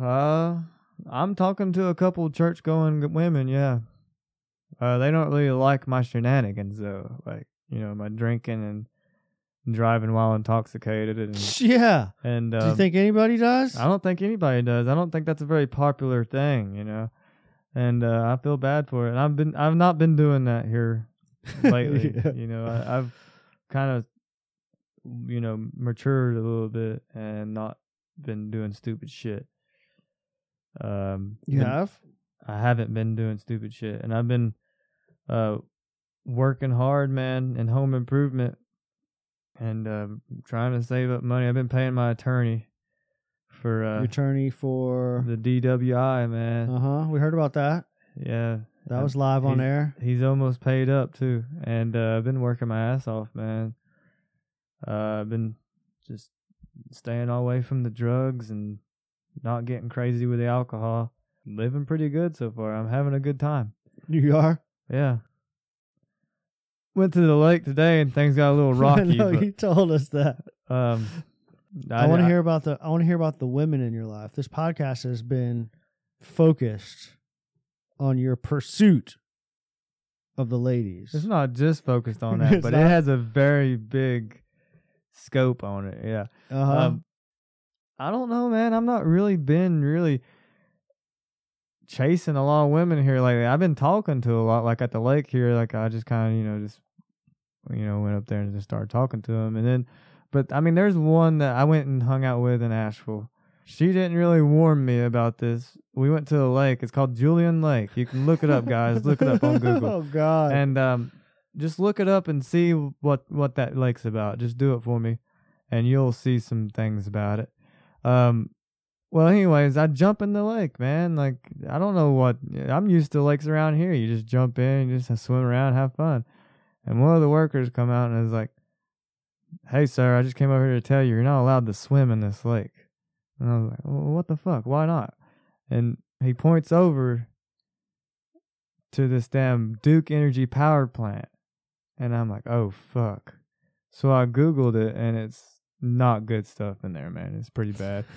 Uh, I'm talking to a couple church going women, yeah. Uh, they don't really like my shenanigans though, like you know my drinking and driving while intoxicated and Yeah. and Do um, you think anybody does? I don't think anybody does. I don't think that's a very popular thing, you know. And uh, I feel bad for it. And I've been I've not been doing that here lately. Yeah. You know, I, I've kind of you know matured a little bit and not been doing stupid shit. Um, You have? I haven't been doing stupid shit, and I've been uh working hard, man, in home improvement, and uh, trying to save up money. I've been paying my attorney for uh, Attorney for. the DWI, man. Uh huh. We heard about that. Yeah, That was live on air. He's almost paid up too, and uh, I've been working my ass off, man. Uh, I've been just staying away from the drugs and not getting crazy with the alcohol. Living pretty good so far. I'm having a good time. You are? Yeah. Went to the lake today and things got a little rocky. no, you told us that. um, I, want to hear about the. I want to hear about the women in your life. This podcast has been focused on your pursuit of the ladies. It's not just focused on that, but not? it has a very big scope on it. Yeah. Uh-huh. Um, I don't know, man. I'm not really been really chasing a lot of women here lately. I've been talking to a lot, like at the lake here. Like I just kind of, you know, just you know went up there and just started talking to them, and then, but I mean, there's one that I went and hung out with in Asheville. She didn't really warn me about this. We went to the lake. It's called Julian Lake. You can look it up, guys. look it up on Google oh God. and um, just look it up and see what what that lake's about. Just do it for me, and you'll see some things about it. Um, well, anyways, I jump in the lake, man. Like I don't know what I'm used to lakes around here. You just jump in, you just swim around, have fun. And one of the workers come out and is like, "Hey, sir, I just came over here to tell you you're not allowed to swim in this lake." And I was like, well, "What the fuck? Why not?" And he points over to this damn Duke Energy power plant. And I'm like, oh fuck. So I Googled it and it's not good stuff in there, man. It's pretty bad.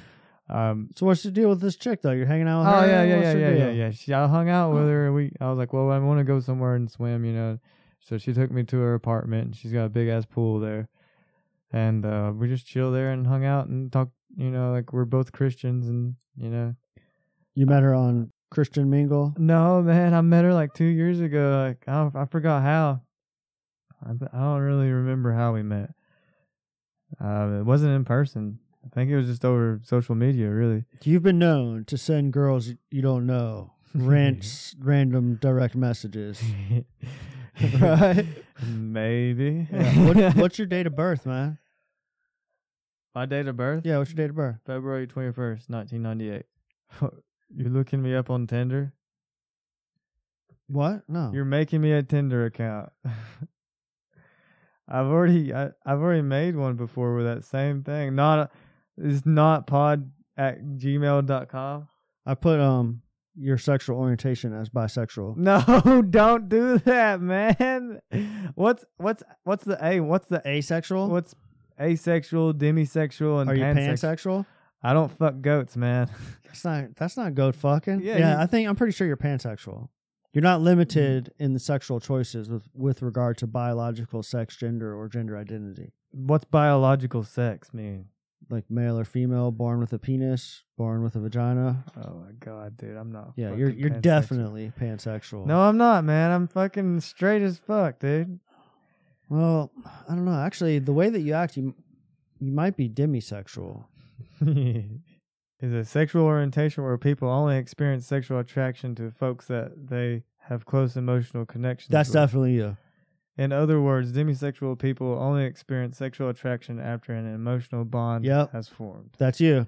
Um so what's the deal with this chick though? You're hanging out with Oh her. yeah, yeah, yeah, yeah, yeah, yeah. She, I hung out with her we I was like, Well, I wanna go somewhere and swim, you know. So she took me to her apartment and she's got a big ass pool there. And uh we just chill there and hung out and talked you know, like we're both Christians and you know You met her on Christian Mingle. No, man, I met her like two years ago. Like I, I forgot how. I, I don't really remember how we met. Uh, it wasn't in person. I think it was just over social media, really. You've been known to send girls you don't know rants, random direct messages. Right. Maybe. Yeah. What, what's your date of birth, man? my date of birth? Yeah, what's your date of birth? February twenty first, nineteen ninety eight. You're looking me up on Tinder. What? No. You're making me a Tinder account. I've already I, I've already made one before with that same thing. Not it's not pod at gmail dot com. I put um your sexual orientation as bisexual. No, don't do that, man. What's what's what's the a what's the Asexual? what's asexual, demisexual, and Are you pansexual? pansexual? I don't fuck goats, man. That's not that's not goat fucking. Yeah, Yeah, you- I think I'm pretty sure you're pansexual. You're not mm-hmm. limited in the sexual choices with with regard to biological sex, gender, or gender identity. What's biological sex mean? Like male or female, born with a penis, born with a vagina. Oh my god, dude, I'm not. Yeah, you're you're pansexual. definitely pansexual. No, I'm not, man. I'm fucking straight as fuck, dude. Well, I don't know. Actually, the way that you act, you you might be demisexual. is a sexual orientation where people only experience sexual attraction to folks that they have close emotional connections That's with. definitely you. In other words, demisexual people only experience sexual attraction after an emotional bond Yep. has formed. That's you.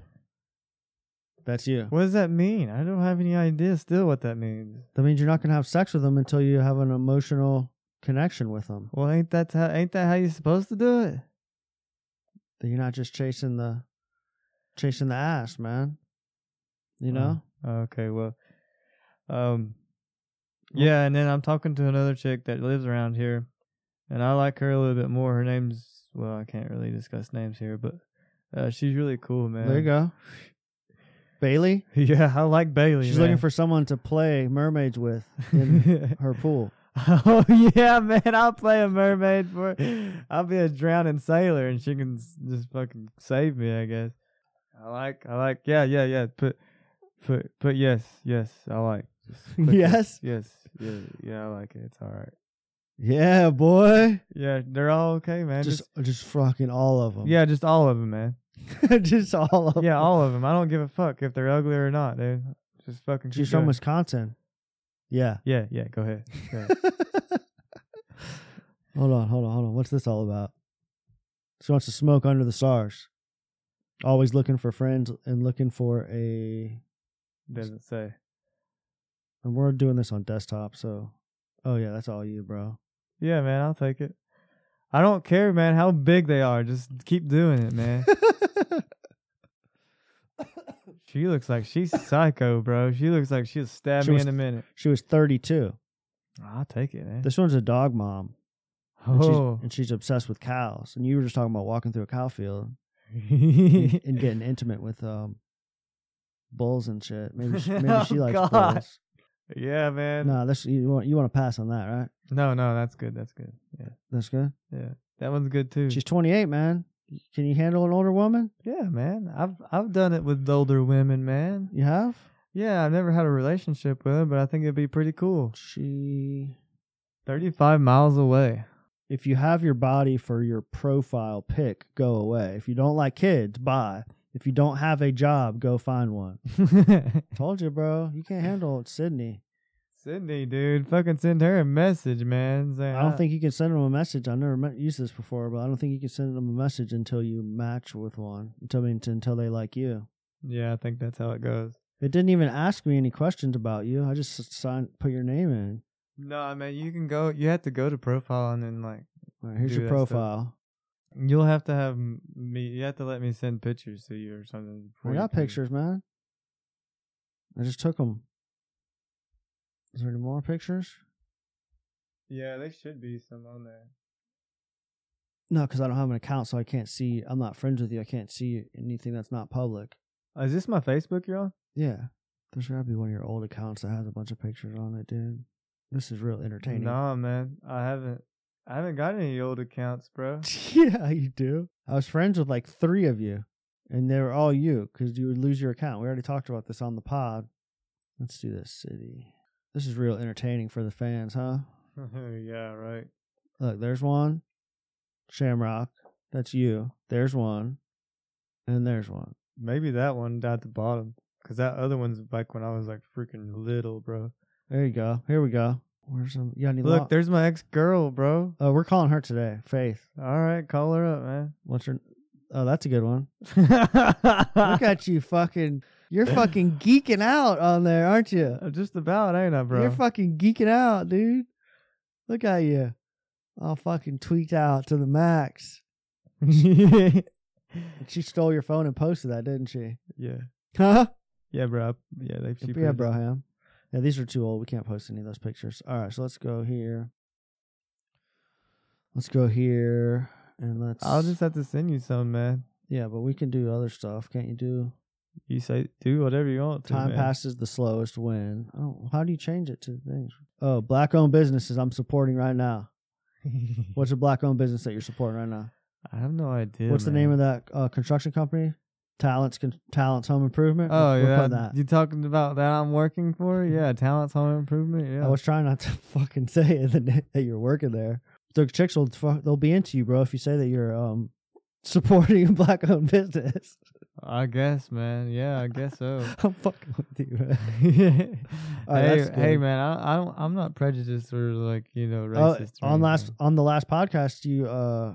That's you. What does that mean? I don't have any idea still what that means. That means you're not gonna have sex with them until you have an emotional connection with them. Well, ain't that how, ain't that how you supposed to do it? That you're not just chasing the chasing the ass, man. You know? Oh, okay, well, um, yeah, and then I'm talking to another chick that lives around here, and I like her a little bit more. Her name's well, I can't really discuss names here, but uh, she's really cool, man. There you go. Bailey. Yeah, I like Bailey. She's man. looking for someone to play mermaids with in her pool. oh yeah, man! I'll play a mermaid for. I'll be a drowning sailor, and she can just fucking save me. I guess. I like. I like. Yeah, yeah, yeah. Put, put, put. Yes, yes. I like. Yes? Yes. Yeah. Yeah. I like it. It's all right. Yeah, boy. Yeah, they're all okay, man. Just Just, just fucking all of them. yeah, just all of them, man. just all of them. Yeah, all of them. I don't give a fuck if they're ugly or not, dude. Just fucking. She's from. Wisconsin. Yeah. Yeah, yeah. Go ahead. Go ahead. hold on, hold on, hold on. What's this all about? She wants to smoke under the stars. Always looking for friends and looking for a. Doesn't say. And we're doing this on desktop, so. Oh yeah, that's all you, bro. Yeah, man, I'll take it. I don't care, man, how big they are. Just keep doing it, man. she looks like she's psycho, bro. She looks like she'll stab She me was- in a minute. she was 32. I'll take it, man. This one's a dog mom, and, she's, oh, and she's obsessed with cows. And you were just talking about walking through a cow field and, and getting intimate with um bulls and shit. Maybe she, maybe she Oh, likes God. bulls. Yeah, man. No, this you want you want to pass on that, right? no, no, that's good. That's good. Yeah, That's good. yeah, that one's good too. She's 28, man. Can you handle an older woman? yeah, man. I've I've done it with older women, man. You have? Yeah, I've never had a relationship with them, but I think it'd be pretty cool. She Thirty-five miles away. if you have your body for your profile pic, go away. If you don't like kids, bye. If you don't have a job, go find one. Told you, bro. You can't handle it, Sydney. Sydney, dude, fucking send her a message, man. I don't uh, think you can send them a message. I've never met, used this before, but I don't think you can send them a message until you match with one. Until I mean, until they like you. Yeah, I think that's how it goes. It didn't even ask me any questions about you. I just signed, put your name in. No, I mean you can go. You have to go to profile and then like right, here's your profile. You'll have to have me. You have to let me send pictures to you or something. I you got pictures, man. I just took them. Is there any more pictures? Yeah, there should be some on there. No, because I don't have an account, so I can't see. I'm not friends with you. I can't see anything that's not public. Uh, is this my Facebook you're on? Yeah, there's gotta be one of your old accounts that has a bunch of pictures on it, dude. This is real entertaining. Nah, man, I haven't. I haven't got any old accounts, bro. yeah, you do. I was friends with like three of you, and they were all you because you would lose your account. We already talked about this on the pod. Let's do this city. This is real entertaining for the fans, huh? yeah, right. Look, there's one. Shamrock. That's you. There's one. And there's one. Maybe that one down at the bottom, cause that other one's like when I was like freaking little, bro. There you go. Here we go. Where's some? You got any Look, lo- there's my ex girl, bro. Oh, we're calling her today. Faith. All right, call her up, man. What's her? Oh, that's a good one. Look at you, fucking. You're fucking geeking out on there, aren't you? Uh, just about, ain't I, bro? You're fucking geeking out, dude. Look at you. All fucking tweaked out to the max. She stole your phone and posted that, didn't she? yeah, Huh? yeah, bro. Yeah, they. She yeah, posted- Broham. Yeah, these are too old. We can't post any of those pictures. All right, so let's go here. Let's go here and let's. I'll just have to send you some, man. Yeah, but we can do other stuff. Can't you do? You say do whatever you want to. Time man. passes the slowest win. Oh, how do you change it to things? Oh, black owned businesses I'm supporting right now. What's a black owned business that you're supporting right now? I have no idea. What's the name of that uh, construction company? Talents Con- Talents Home Improvement. Oh We're yeah, that. you talking about that I'm working for? Yeah, Talents Home Improvement. Yeah, I was trying not to fucking say it that that you're working there. The chicks will they'll be into you, bro, if you say that you're um supporting a black owned business. I guess, man. Yeah, I guess so. I'm fucking with you, man. hey, right, that's hey, man. I, I don't. I'm not prejudiced or like you know Oh, racist. or on last on the last podcast, you uh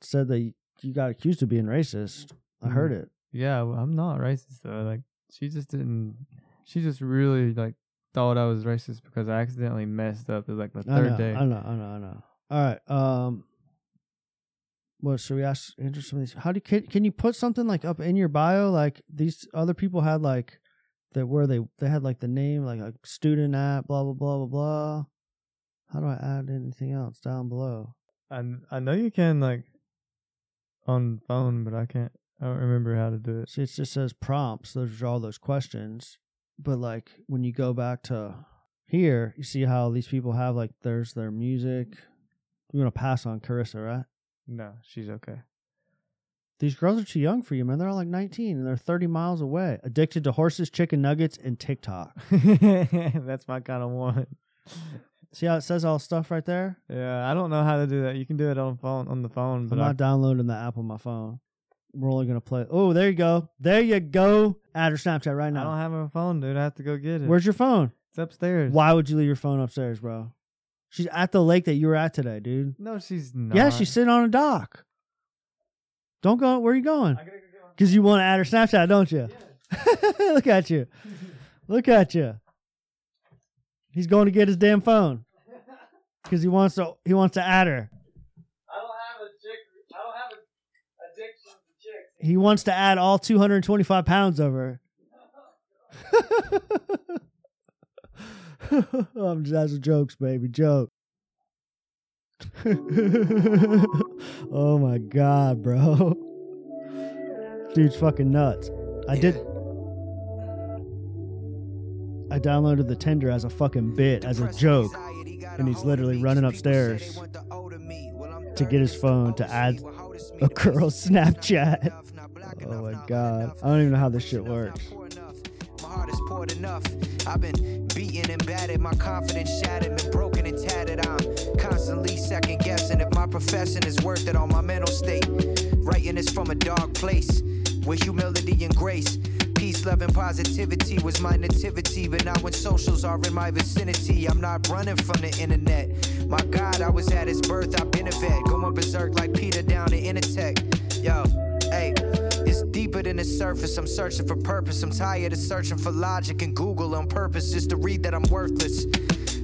said that you got accused of being racist. I heard it. Yeah, well, I'm not racist though. Like she just didn't. She just really like thought I was racist because I accidentally messed up. It was like the I third know, day. I know, I know, I know. All right. Um, what should we ask? Enter some of these. How do you, can can you put something like up in your bio? Like these other people had like that where they they had like the name like a student at blah blah blah blah blah. How do I add anything else down below? I I know you can like on phone, but I can't. I don't remember how to do it. See, it just says prompts. Those are all those questions. But like when you go back to here, you see how these people have like there's their music. You're gonna pass on Carissa, right? No, she's okay. These girls are too young for you, man. They're all like 19 and they're 30 miles away. Addicted to horses, chicken nuggets, and TikTok. That's my kind of one. See how it says all stuff right there? Yeah, I don't know how to do that. You can do it on phone on the phone, but I'm I, downloading the app on my phone. We're only gonna play. Oh, there you go. There you go. Add her Snapchat right now. I now. don't have a phone, dude. I have to go get it. Where's your phone? it's upstairs? Why would you leave your phone upstairs, bro? She's at the lake that you were at today, dude. No, she's not. Yeah, she's sitting on a dock. Don't go. Where are you going? I go. Because you want to add her Snapchat, don't you? Look at you. Look at you. He's going to get his damn phone because he wants to. He wants to add her. I don't have a chick. I don't have a addiction to chicks. He wants to add all 225 pounds of her. I'm just that's jokes, baby. Joke. oh my god, bro. Dude's fucking nuts. I did. I downloaded the Tinder as a fucking bit, as a joke, and he's literally running upstairs to get his phone to add a girl's Snapchat. Oh my god. I don't even know how this shit works. My heart is poured enough. I've been beaten and battered, my confidence shattered, been broken and tattered. I'm constantly second guessing if my profession is worth it on my mental state. Writing this from a dark place with humility and grace. Peace, love, and positivity was my nativity. But now when socials are in my vicinity, I'm not running from the internet. My God, I was at his birth, I've been a vet. Going berserk like Peter down in Intertech. Yo, hey. Deeper than the surface. I'm searching for purpose. I'm tired of searching for logic and Google on purpose just to read that I'm worthless.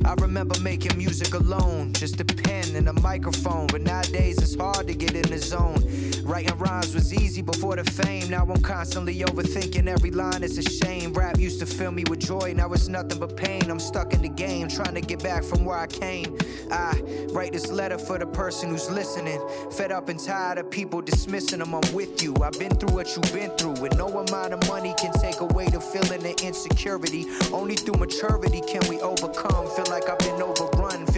I remember making music alone, just a pen and a microphone. But nowadays it's hard to get in the zone. Writing rhymes was easy before the fame. Now I'm constantly overthinking every line. It's a shame. Rap used to fill me with joy. Now it's nothing but pain. I'm stuck in the game, trying to get back from where I came. I write this letter for the person who's listening. Fed up and tired of people dismissing them. I'm with you. I've been through what you've been through. And no amount of money can take away the feeling of insecurity. Only through maturity can we overcome. Feel like I've been overrun.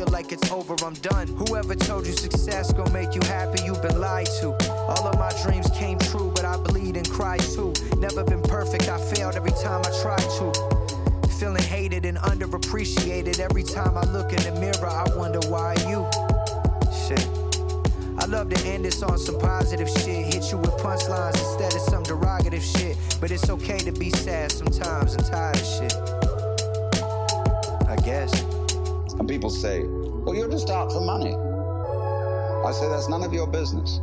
Feel like it's over, I'm done. Whoever told you success gon' make you happy, you've been lied to. All of my dreams came true, but I bleed and cry too. Never been perfect, I failed every time I tried to. Feeling hated and underappreciated. Every time I look in the mirror, I wonder why you. Shit. I love to end this on some positive shit. Hit you with punchlines instead of some derogative shit. But it's okay to be sad sometimes and tired of shit. I guess. And people say, well, you're just out for money. I say, that's none of your business.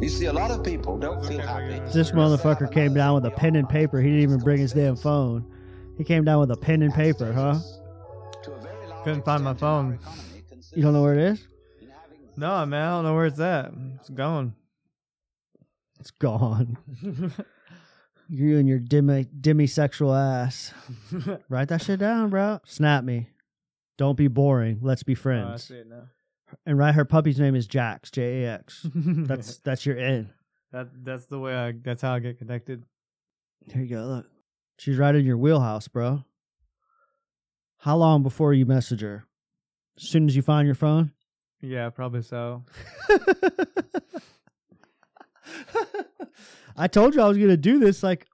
You see, a lot of people don't feel happy. This motherfucker came down with a pen and paper. He didn't even bring his damn phone. He came down with a pen and paper, huh? Couldn't find my phone. You don't know where it is? No, man, I don't know where it's at. It's gone. It's gone. you and your demi demisexual ass. Write that shit down, bro. Snap me. Don't be boring. Let's be Oh, I friends. see it now. and right, her puppy's name is Jax. J A X. That's that's your in. that. That's the way I. That's how I get connected. Here you go. Look, she's right in your wheelhouse, bro. How long before you message her? As soon as you find your phone. Yeah, probably so. I told you I was gonna do this like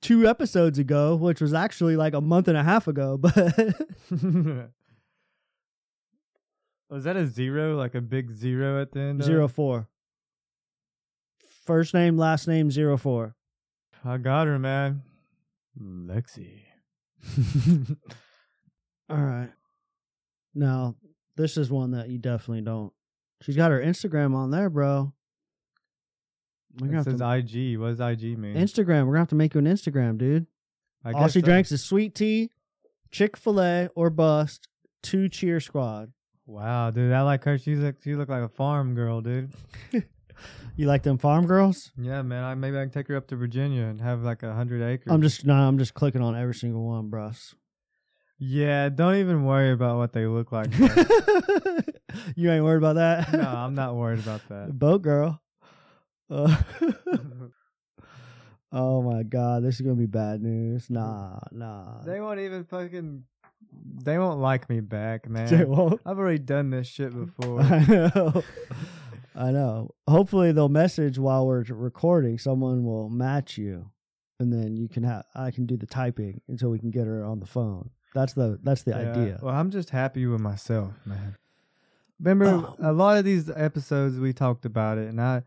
two episodes ago, which was actually like a month and a half ago. But Was that a zero? Like a big zero at the end? of zero four. First name, last name, zero four. I got her, man. Lexi. All right. Now, this is one that you definitely don't. She's got her Instagram on there, bro. We're It have says to, IG. What does IG mean? Instagram. We're gonna have to make you an Instagram, dude. I All guess she so. drinks is sweet tea, Chick Fil A or bust, two cheer squad. Wow, dude, I like her. She's like she look like a farm girl, dude. You like them farm girls? Yeah, man. I maybe I can take her up to Virginia and have like a hundred acres. I'm just no, I'm just clicking on every single one, bros. Yeah, don't even worry about what they look like. you ain't worried about that? no, I'm not worried about that. Boat girl. Uh, oh my god, this is gonna be bad news. Nah, nah. they won't even fucking. They won't like me back, man. They won't. I've already done this shit before. I know. I know. Hopefully they'll message while we're recording. Someone will match you, and then you can have. I can do the typing until we can get her on the phone. That's the that's the Yeah, idea. Well, I'm just happy with myself, man. Remember, Oh. a lot of these episodes we talked about it, and I,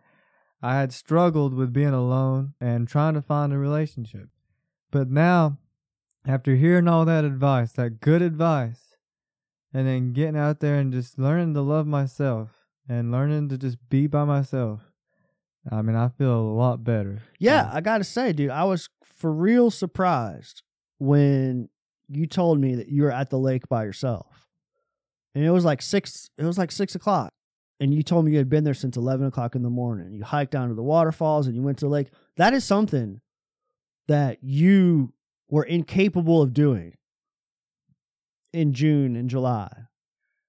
I had struggled with being alone and trying to find a relationship, but now, after hearing all that advice, that good advice, and then getting out there and just learning to love myself and learning to just be by myself, I mean, I feel a lot better. Yeah, I gotta say, dude, I was for real surprised when you told me that you were at the lake by yourself, and it was like six. It was like six o'clock, and you told me you had been there since eleven o'clock in the morning. You hiked down to the waterfalls and you went to the lake. That is something that you were incapable of doing in June and July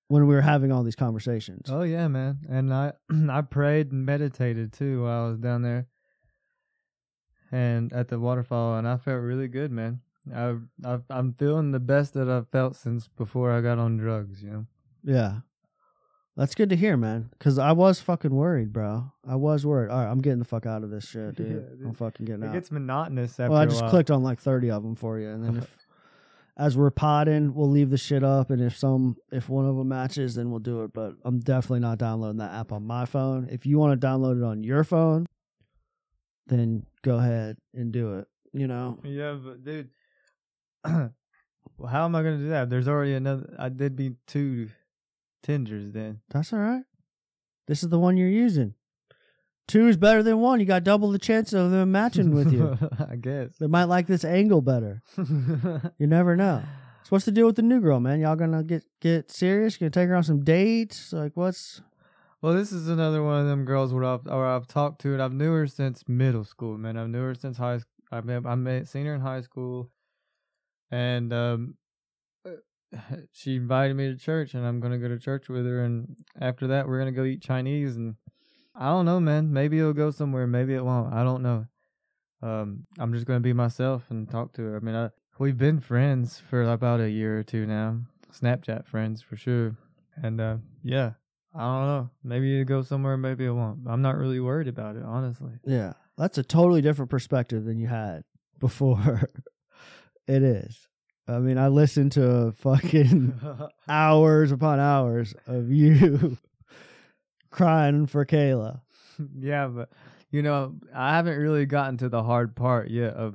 when we were having all these conversations. Oh yeah, man. And I I prayed and meditated too while I was down there. And at the waterfall and I felt really good, man. I I I'm feeling the best that I've felt since before I got on drugs, you know. Yeah. That's good to hear, man. Cause I was fucking worried, bro. I was worried. All right, I'm getting the fuck out of this shit, dude. Yeah. I'm fucking getting It out. gets monotonous after well, I just clicked on like 30 of them for you, and then if as we're potting, we'll leave the shit up, and if some, if one of them matches, then we'll do it. But I'm definitely not downloading that app on my phone. If you want to download it on your phone, then go ahead and do it. You know, Yeah, but dude well, how am I gonna do that? There's already another I did be two Tinders then. that's all right. This is the one you're using. Two is better than one. You got double the chance of them matching with you. I guess. They might like this angle better. You never know. So what's the deal with the new girl, man? Y'all gonna get get serious? Gonna take her on some dates? Like what's Well, this is another one of them girls where I've or I've talked to, and I've knew her since middle school, man. I've knew her since high. school. I've been, I met seen her in high school, and um, she invited me to church, and I'm gonna go to church with her. And after that, we're gonna go eat Chinese, and I don't know, man. Maybe it'll go somewhere, maybe it won't. I don't know. Um, I'm just gonna be myself and talk to her. I mean, I, we've been friends for about a year or two now, Snapchat friends for sure, and uh, yeah. I don't know. Maybe it'll go somewhere, maybe it won't. I'm not really worried about it, honestly. yeah? That's a totally different perspective than you had before. it is. I mean, I listened to fucking hours upon hours of you crying for Kayla. yeah, but you know, I haven't really gotten to the hard part yet of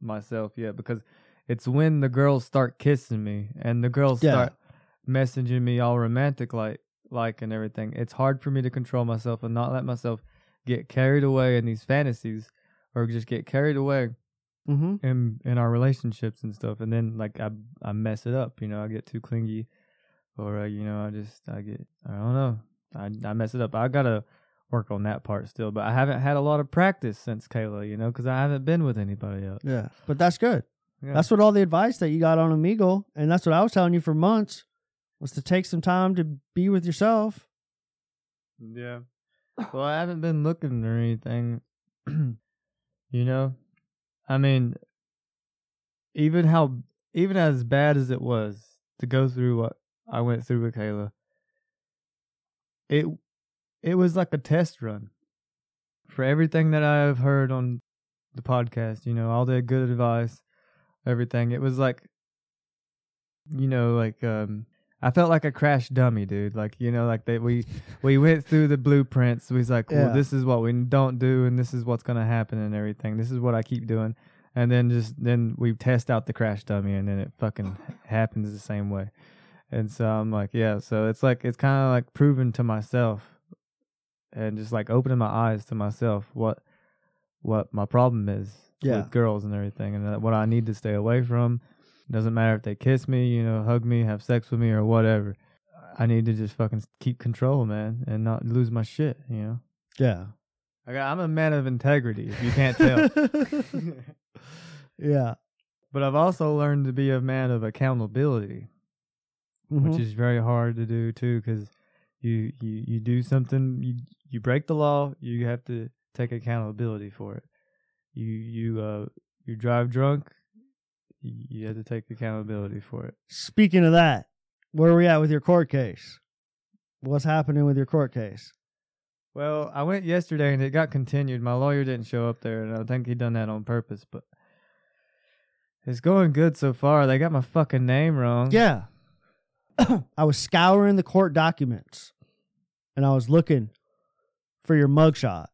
myself yet because it's when the girls start kissing me and the girls Yeah. start messaging me all romantic like like and everything. It's hard for me to control myself and not let myself get carried away in these fantasies or just get carried away Mm-hmm. in in our relationships and stuff and then like I I mess it up, you know, I get too clingy or uh, you know, I just I get I don't know. I I mess it up. I got to work on that part still, but I haven't had a lot of practice since Kayla, you know, cuz I haven't been with anybody else. Yeah, but that's good. Yeah. That's what all the advice that you got on Amigo, and that's what I was telling you for months, was to take some time to be with yourself. Yeah. Well, I haven't been looking or anything. you know, I mean, even how even as bad as it was to go through what I went through with Kayla, it it was like a test run for everything that I've heard on the podcast. You know, all the good advice, everything. It was like, you know, like um, I felt like a crash dummy, dude. Like you know, like they we we went through the blueprints. We was like, well, Yeah. this is what we don't do, and this is what's gonna happen, and everything. This is what I keep doing, and then just then we test out the crash dummy, and then it fucking happens the same way. And so I'm like, yeah. So it's like it's kind of like proving to myself, and just like opening my eyes to myself what what my problem is, Yeah. with girls and everything, and what I need to stay away from. Doesn't matter if they kiss me, you know, hug me, have sex with me, or whatever. I need to just fucking keep control, man, and not lose my shit. You know, Yeah. I got, I'm a man of integrity. If you can't tell, yeah. but I've also learned to be a man of accountability. which Mhm. is very hard to do too because you, you you do something you you break the law you have to take accountability for it you you uh you drive drunk you have to take accountability for it Speaking of that, where are we at with your court case? What's happening with your court case? well i went yesterday and it got continued my lawyer didn't show up there and i think he done that on purpose but it's going good so far they got my fucking name wrong Yeah. I was scouring the court documents and I was looking for your mugshot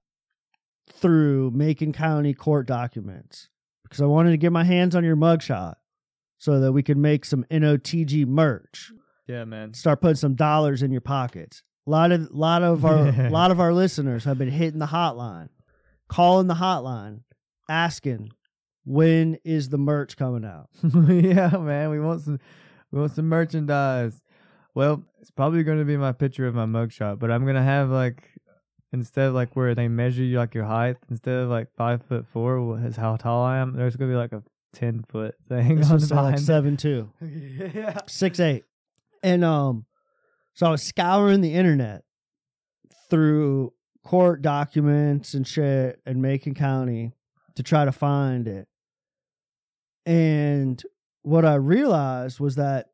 through Macon County court documents because I wanted to get my hands on your mugshot so that we could make some NOTG merch. yeah man Start putting some dollars in your pockets. A lot of lot of our lot of our listeners have been hitting the hotline, calling the hotline, asking when is the merch coming out. yeah, man, we want some we want some merchandise. Well, it's probably going to be my picture of my mugshot, but I'm gonna have like instead of like where they measure you like your height, instead of like five foot four, is how tall I am. There's gonna be like a ten foot thing This on was like seven two. yeah, six eight, and um, so I was scouring the internet through court documents and shit in Macon County to try to find it, and what I realized was that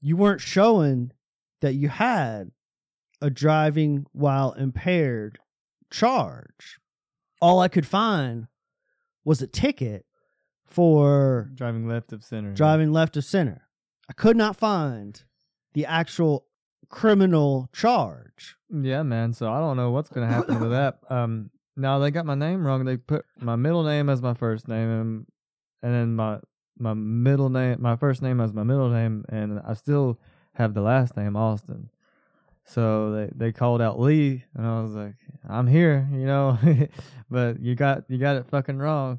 you weren't showing that you had a driving while impaired charge. All I could find was a ticket for driving left of center. driving left of center. I could not find the actual criminal charge. Yeah, man. So I don't know what's gonna happen with that. Um, now they got my name wrong. They put my middle name as my first name, and, and then my my middle name, my first name as my middle name, and I still have the last name Austin. So they they called out Lee, and I was like, I'm here, you know, but you got you got it fucking wrong.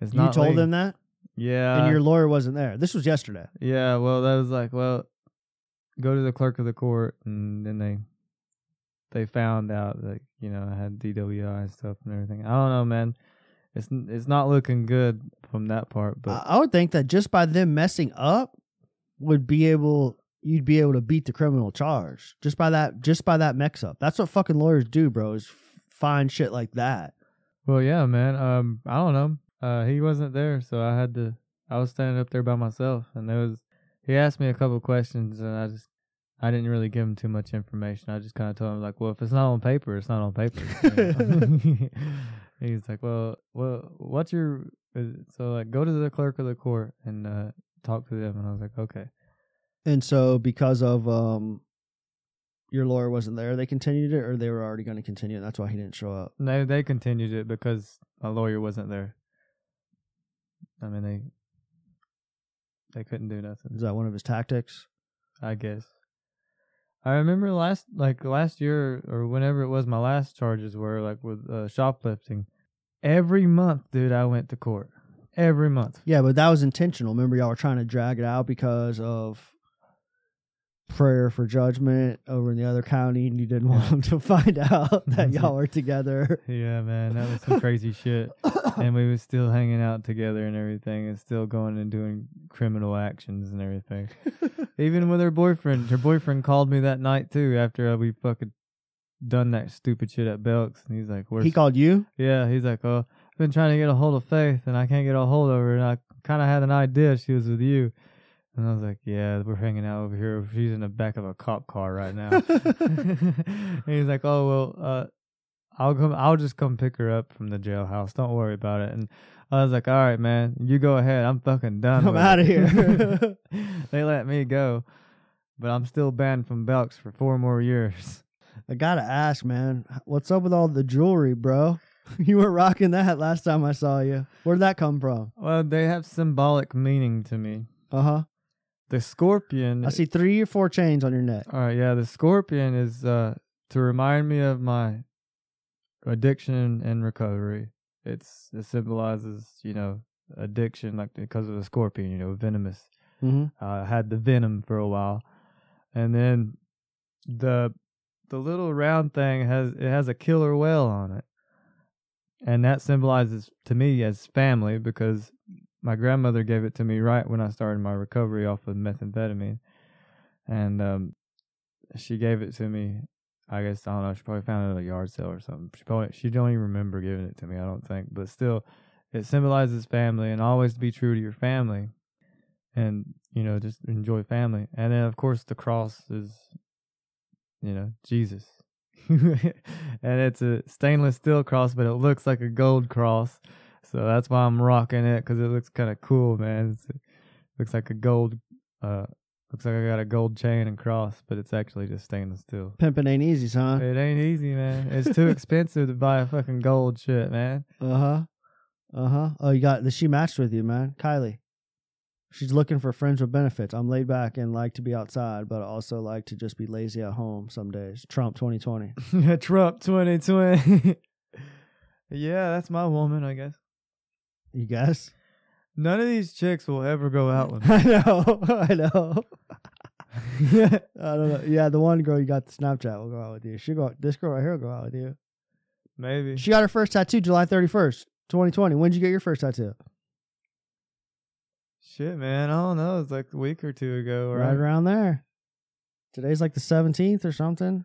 It's you not told Lee. them that, yeah, and your lawyer wasn't there. This was yesterday. yeah, well, that was like, well, go to the clerk of the court, and then they they found out that you know I had DWI and stuff and everything. I don't know, man. It's it's not looking good from that part, but I I would think that just by them messing up, would be able you'd be able to beat the criminal charge just by that just by that mix up. That's what fucking lawyers do, bro. Is find shit like that. well, yeah, man. Um, I don't know. Uh, he wasn't there, so I had to. I was standing up there by myself, and there was. He asked me a couple questions, and I just. I didn't really give him too much information. I just kind of told him like, well, if it's not on paper, it's not on paper. you know? He's like, well, well, what's your? uh, So like, go to the clerk of the court and uh, talk to them. And I was like, okay. And so because of um your lawyer wasn't there, they continued it, or they were already going to continue. And that's why he didn't show up. No, they continued it because a lawyer wasn't there. I mean, they they couldn't do nothing. Is that one of his tactics? I guess. I remember last like last year or whenever it was my last charges were like with uh, shoplifting. Every month, dude, I went to court. Every month. Yeah, but that was intentional. Remember, y'all were trying to drag it out because of prayer for judgment over in the other county, and you didn't want them to find out that y'all were together. Yeah, man, that was some crazy shit. And we was still hanging out together and everything, and still going and doing criminal actions and everything. Even with her boyfriend, her boyfriend called me that night too after uh, we fucking done that stupid shit at Belks, and he's like, "Where's He called you. Yeah, he's like, "Oh, I've been trying to get a hold of Faith, and I can't get a hold of her, and I kind of had an idea she was with you." And I was like, "Yeah, we're hanging out over here. She's in the back of a cop car right now." and he's like, "Oh well, uh, I'll come. I'll just come pick her up from the jailhouse. Don't worry about it." And I was like, "All right, man, you go ahead. I'm fucking done. I'm out of here. they let me go, but I'm still banned from Belks for four more years. I gotta ask, man, what's up with all the jewelry, bro? You were rocking that last time I saw you. Where'd that come from? Well, they have symbolic meaning to me. Uh huh. The scorpion. I see three or four chains on your neck. All right, yeah, the scorpion is uh to remind me of my addiction and recovery. it's it symbolizes you know addiction, like because of the scorpion, you know, venomous. Mm-hmm. uh, had the venom for a while, and then the the little round thing has it has a killer whale on it, and that symbolizes to me as family because my grandmother gave it to me right when I started my recovery off of methamphetamine, and um, she gave it to me. I guess I don't know. She probably found it at a yard sale or something. She probably she don't even remember giving it to me. I don't think, but still, it symbolizes family and always be true to your family and you know just enjoy family and then of course the cross is you know jesus and it's a stainless steel cross but it looks like a gold cross so that's why i'm rocking it because it looks kind of cool man it's, it looks like a gold uh looks like i got a gold chain and cross but it's actually just stainless steel Pimping ain't easy, son. it ain't easy man it's too expensive to buy a fucking gold shit man Uh huh. Uh huh. Oh, you got the she matched with you, man. Kylie. She's looking for friends with benefits. I'm laid back and like to be outside, but I also like to just be lazy at home some days. Trump 2020. Trump 2020. yeah, that's my woman, I guess. You guess? None of these chicks will ever go out with me. I know. I know. I don't know. Yeah, the one girl you got the Snapchat will go out with you. She go. This girl right here will go out with you. Maybe. She got her first tattoo July 31st, 2020. When did you get your first tattoo? Shit, man. I don't know. It's like a week or two ago, Right right? around there. Today's like the 17th or something.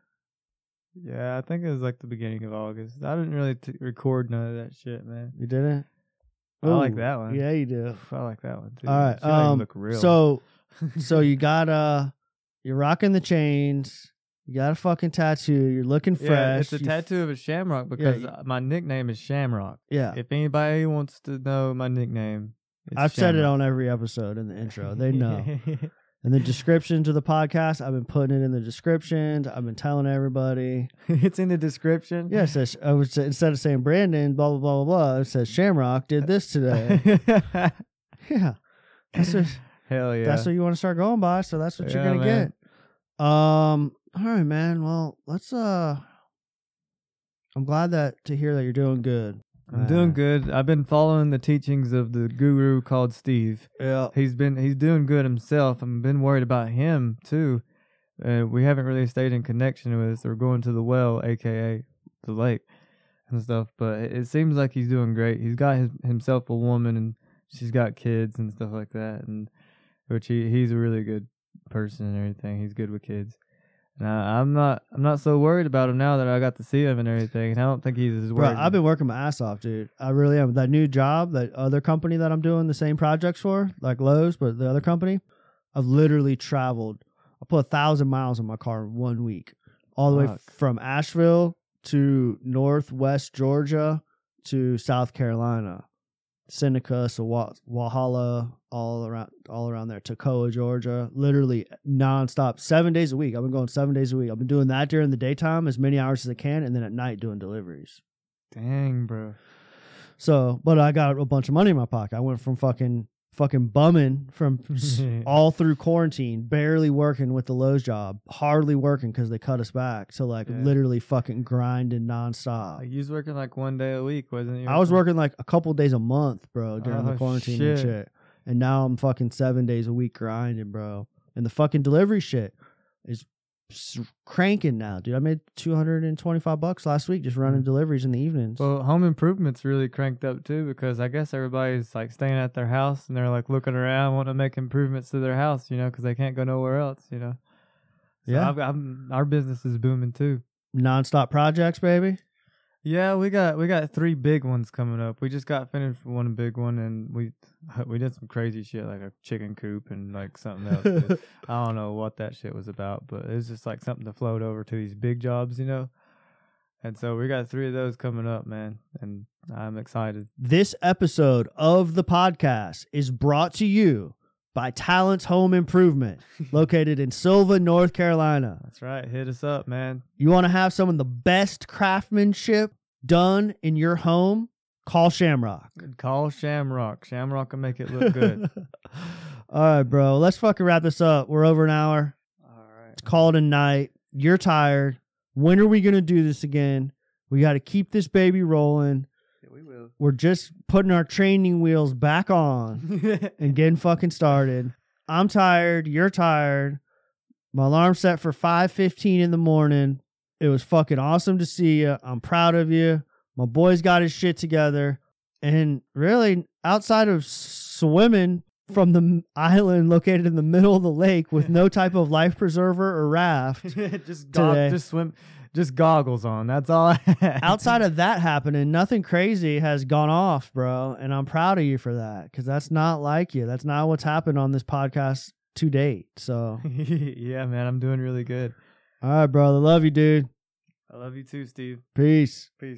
Yeah, I think it was like the beginning of August. I didn't really t- record none of that shit, man. You didn't? I like that one. Yeah, you do. I like that one too. All right. Um, look real. so so you got uh you're rocking the chains. You got a fucking tattoo. You're looking fresh. yeah, it's a you- tattoo of a shamrock because you- uh my nickname is Shamrock. Yeah. If anybody wants to know my nickname, it's I've said it on every episode in the intro. They know. In the description to the podcast, I've been putting it in the descriptions. I've been telling everybody. it's in the description. Yeah, it says I was instead of saying Brandon, blah blah blah blah blah. It says Shamrock did this today. yeah, that's what, Hell yeah. that's what you want to start going by. So that's what you're gonna man. get. Um. All right, man. Well, let's. Uh. I'm glad that to hear that you're doing good. I'm doing good. I've been following the teachings of the guru called Steve. Yeah. He's been he's doing good himself. I've been worried about him too. Uh, we haven't really stayed in connection with us. We're going to the well, aka the lake, and stuff. But it, it seems like he's doing great. He's got his, himself a woman, and she's got kids and stuff like that. And which he he's a really good person and everything. He's good with kids. I, I'm not I'm not so worried about him now that I got to see him and everything. And I don't think he's as worried. Bro. I've been working my ass off, dude. I really am. That new job, that other company that I'm doing the same projects for, like Lowe's, but the other company, I've literally traveled. I put a thousand miles on my car in one week, all the way from Asheville to Northwest Georgia to South Carolina, Seneca, so Wa- Walhalla, all around, all around there, Toccoa, Georgia. Literally nonstop, seven days a week. I've been going seven days a week. I've been doing that during the daytime, as many hours as I can, and then at night doing deliveries. Dang, bro. So, but I got a bunch of money in my pocket. I went from fucking fucking bumming from all through quarantine, barely working with the Lowe's job, hardly working because they cut us back So like Yeah. literally fucking grinding nonstop. Like, you was working like one day a week, wasn't you? I was working like a couple days a month, bro, during the Oh, quarantine and shit. shit. And now I'm fucking seven days a week grinding, bro. And the fucking delivery shit is cranking now, dude. I made 225 bucks last week just running Mm. deliveries in the evenings. Well, home improvements really cranked up too because I guess everybody's like staying at their house and they're like looking around, wanting to make improvements to their house, you know, because they can't go nowhere else, you know. So Yeah. I've, I'm, our business is booming too. Nonstop projects, baby. Yeah, we got we got three big ones coming up. We just got finished with one big one, and we we did some crazy shit like a chicken coop and like something else. I don't know what that shit was about, but it was just like something to float over to these big jobs, you know. And so we got three of those coming up, man, and I'm excited. This episode of the podcast is brought to you by Talents Home Improvement, located in Sylva, North Carolina. That's right. Hit us up, man. You want to have some of the best craftsmanship done in your home? Call Shamrock. Call Shamrock. Shamrock can make it look good. All right, bro. Let's fucking wrap this up. We're over an hour. All right. It's called a night. You're tired. When are we going to do this again? We got to keep this baby rolling. Yeah, we will. wheels. we're just putting our training wheels back on and getting fucking started. I'm tired. You're tired. My alarm set for 5:15 in the morning. It was fucking awesome to see you. I'm proud of you. My boy's got his shit together. And really, outside of swimming from the island located in the middle of the lake with no type of life preserver or raft, just Today. just swim, just goggles on. That's all. Outside of that happening, nothing crazy has gone off, bro. And I'm proud of you for that because that's not like you. That's not what's happened on this podcast to date. So, yeah, man, I'm doing really good. all right, brother. Love you, dude. I love you too, Steve. Peace. Peace.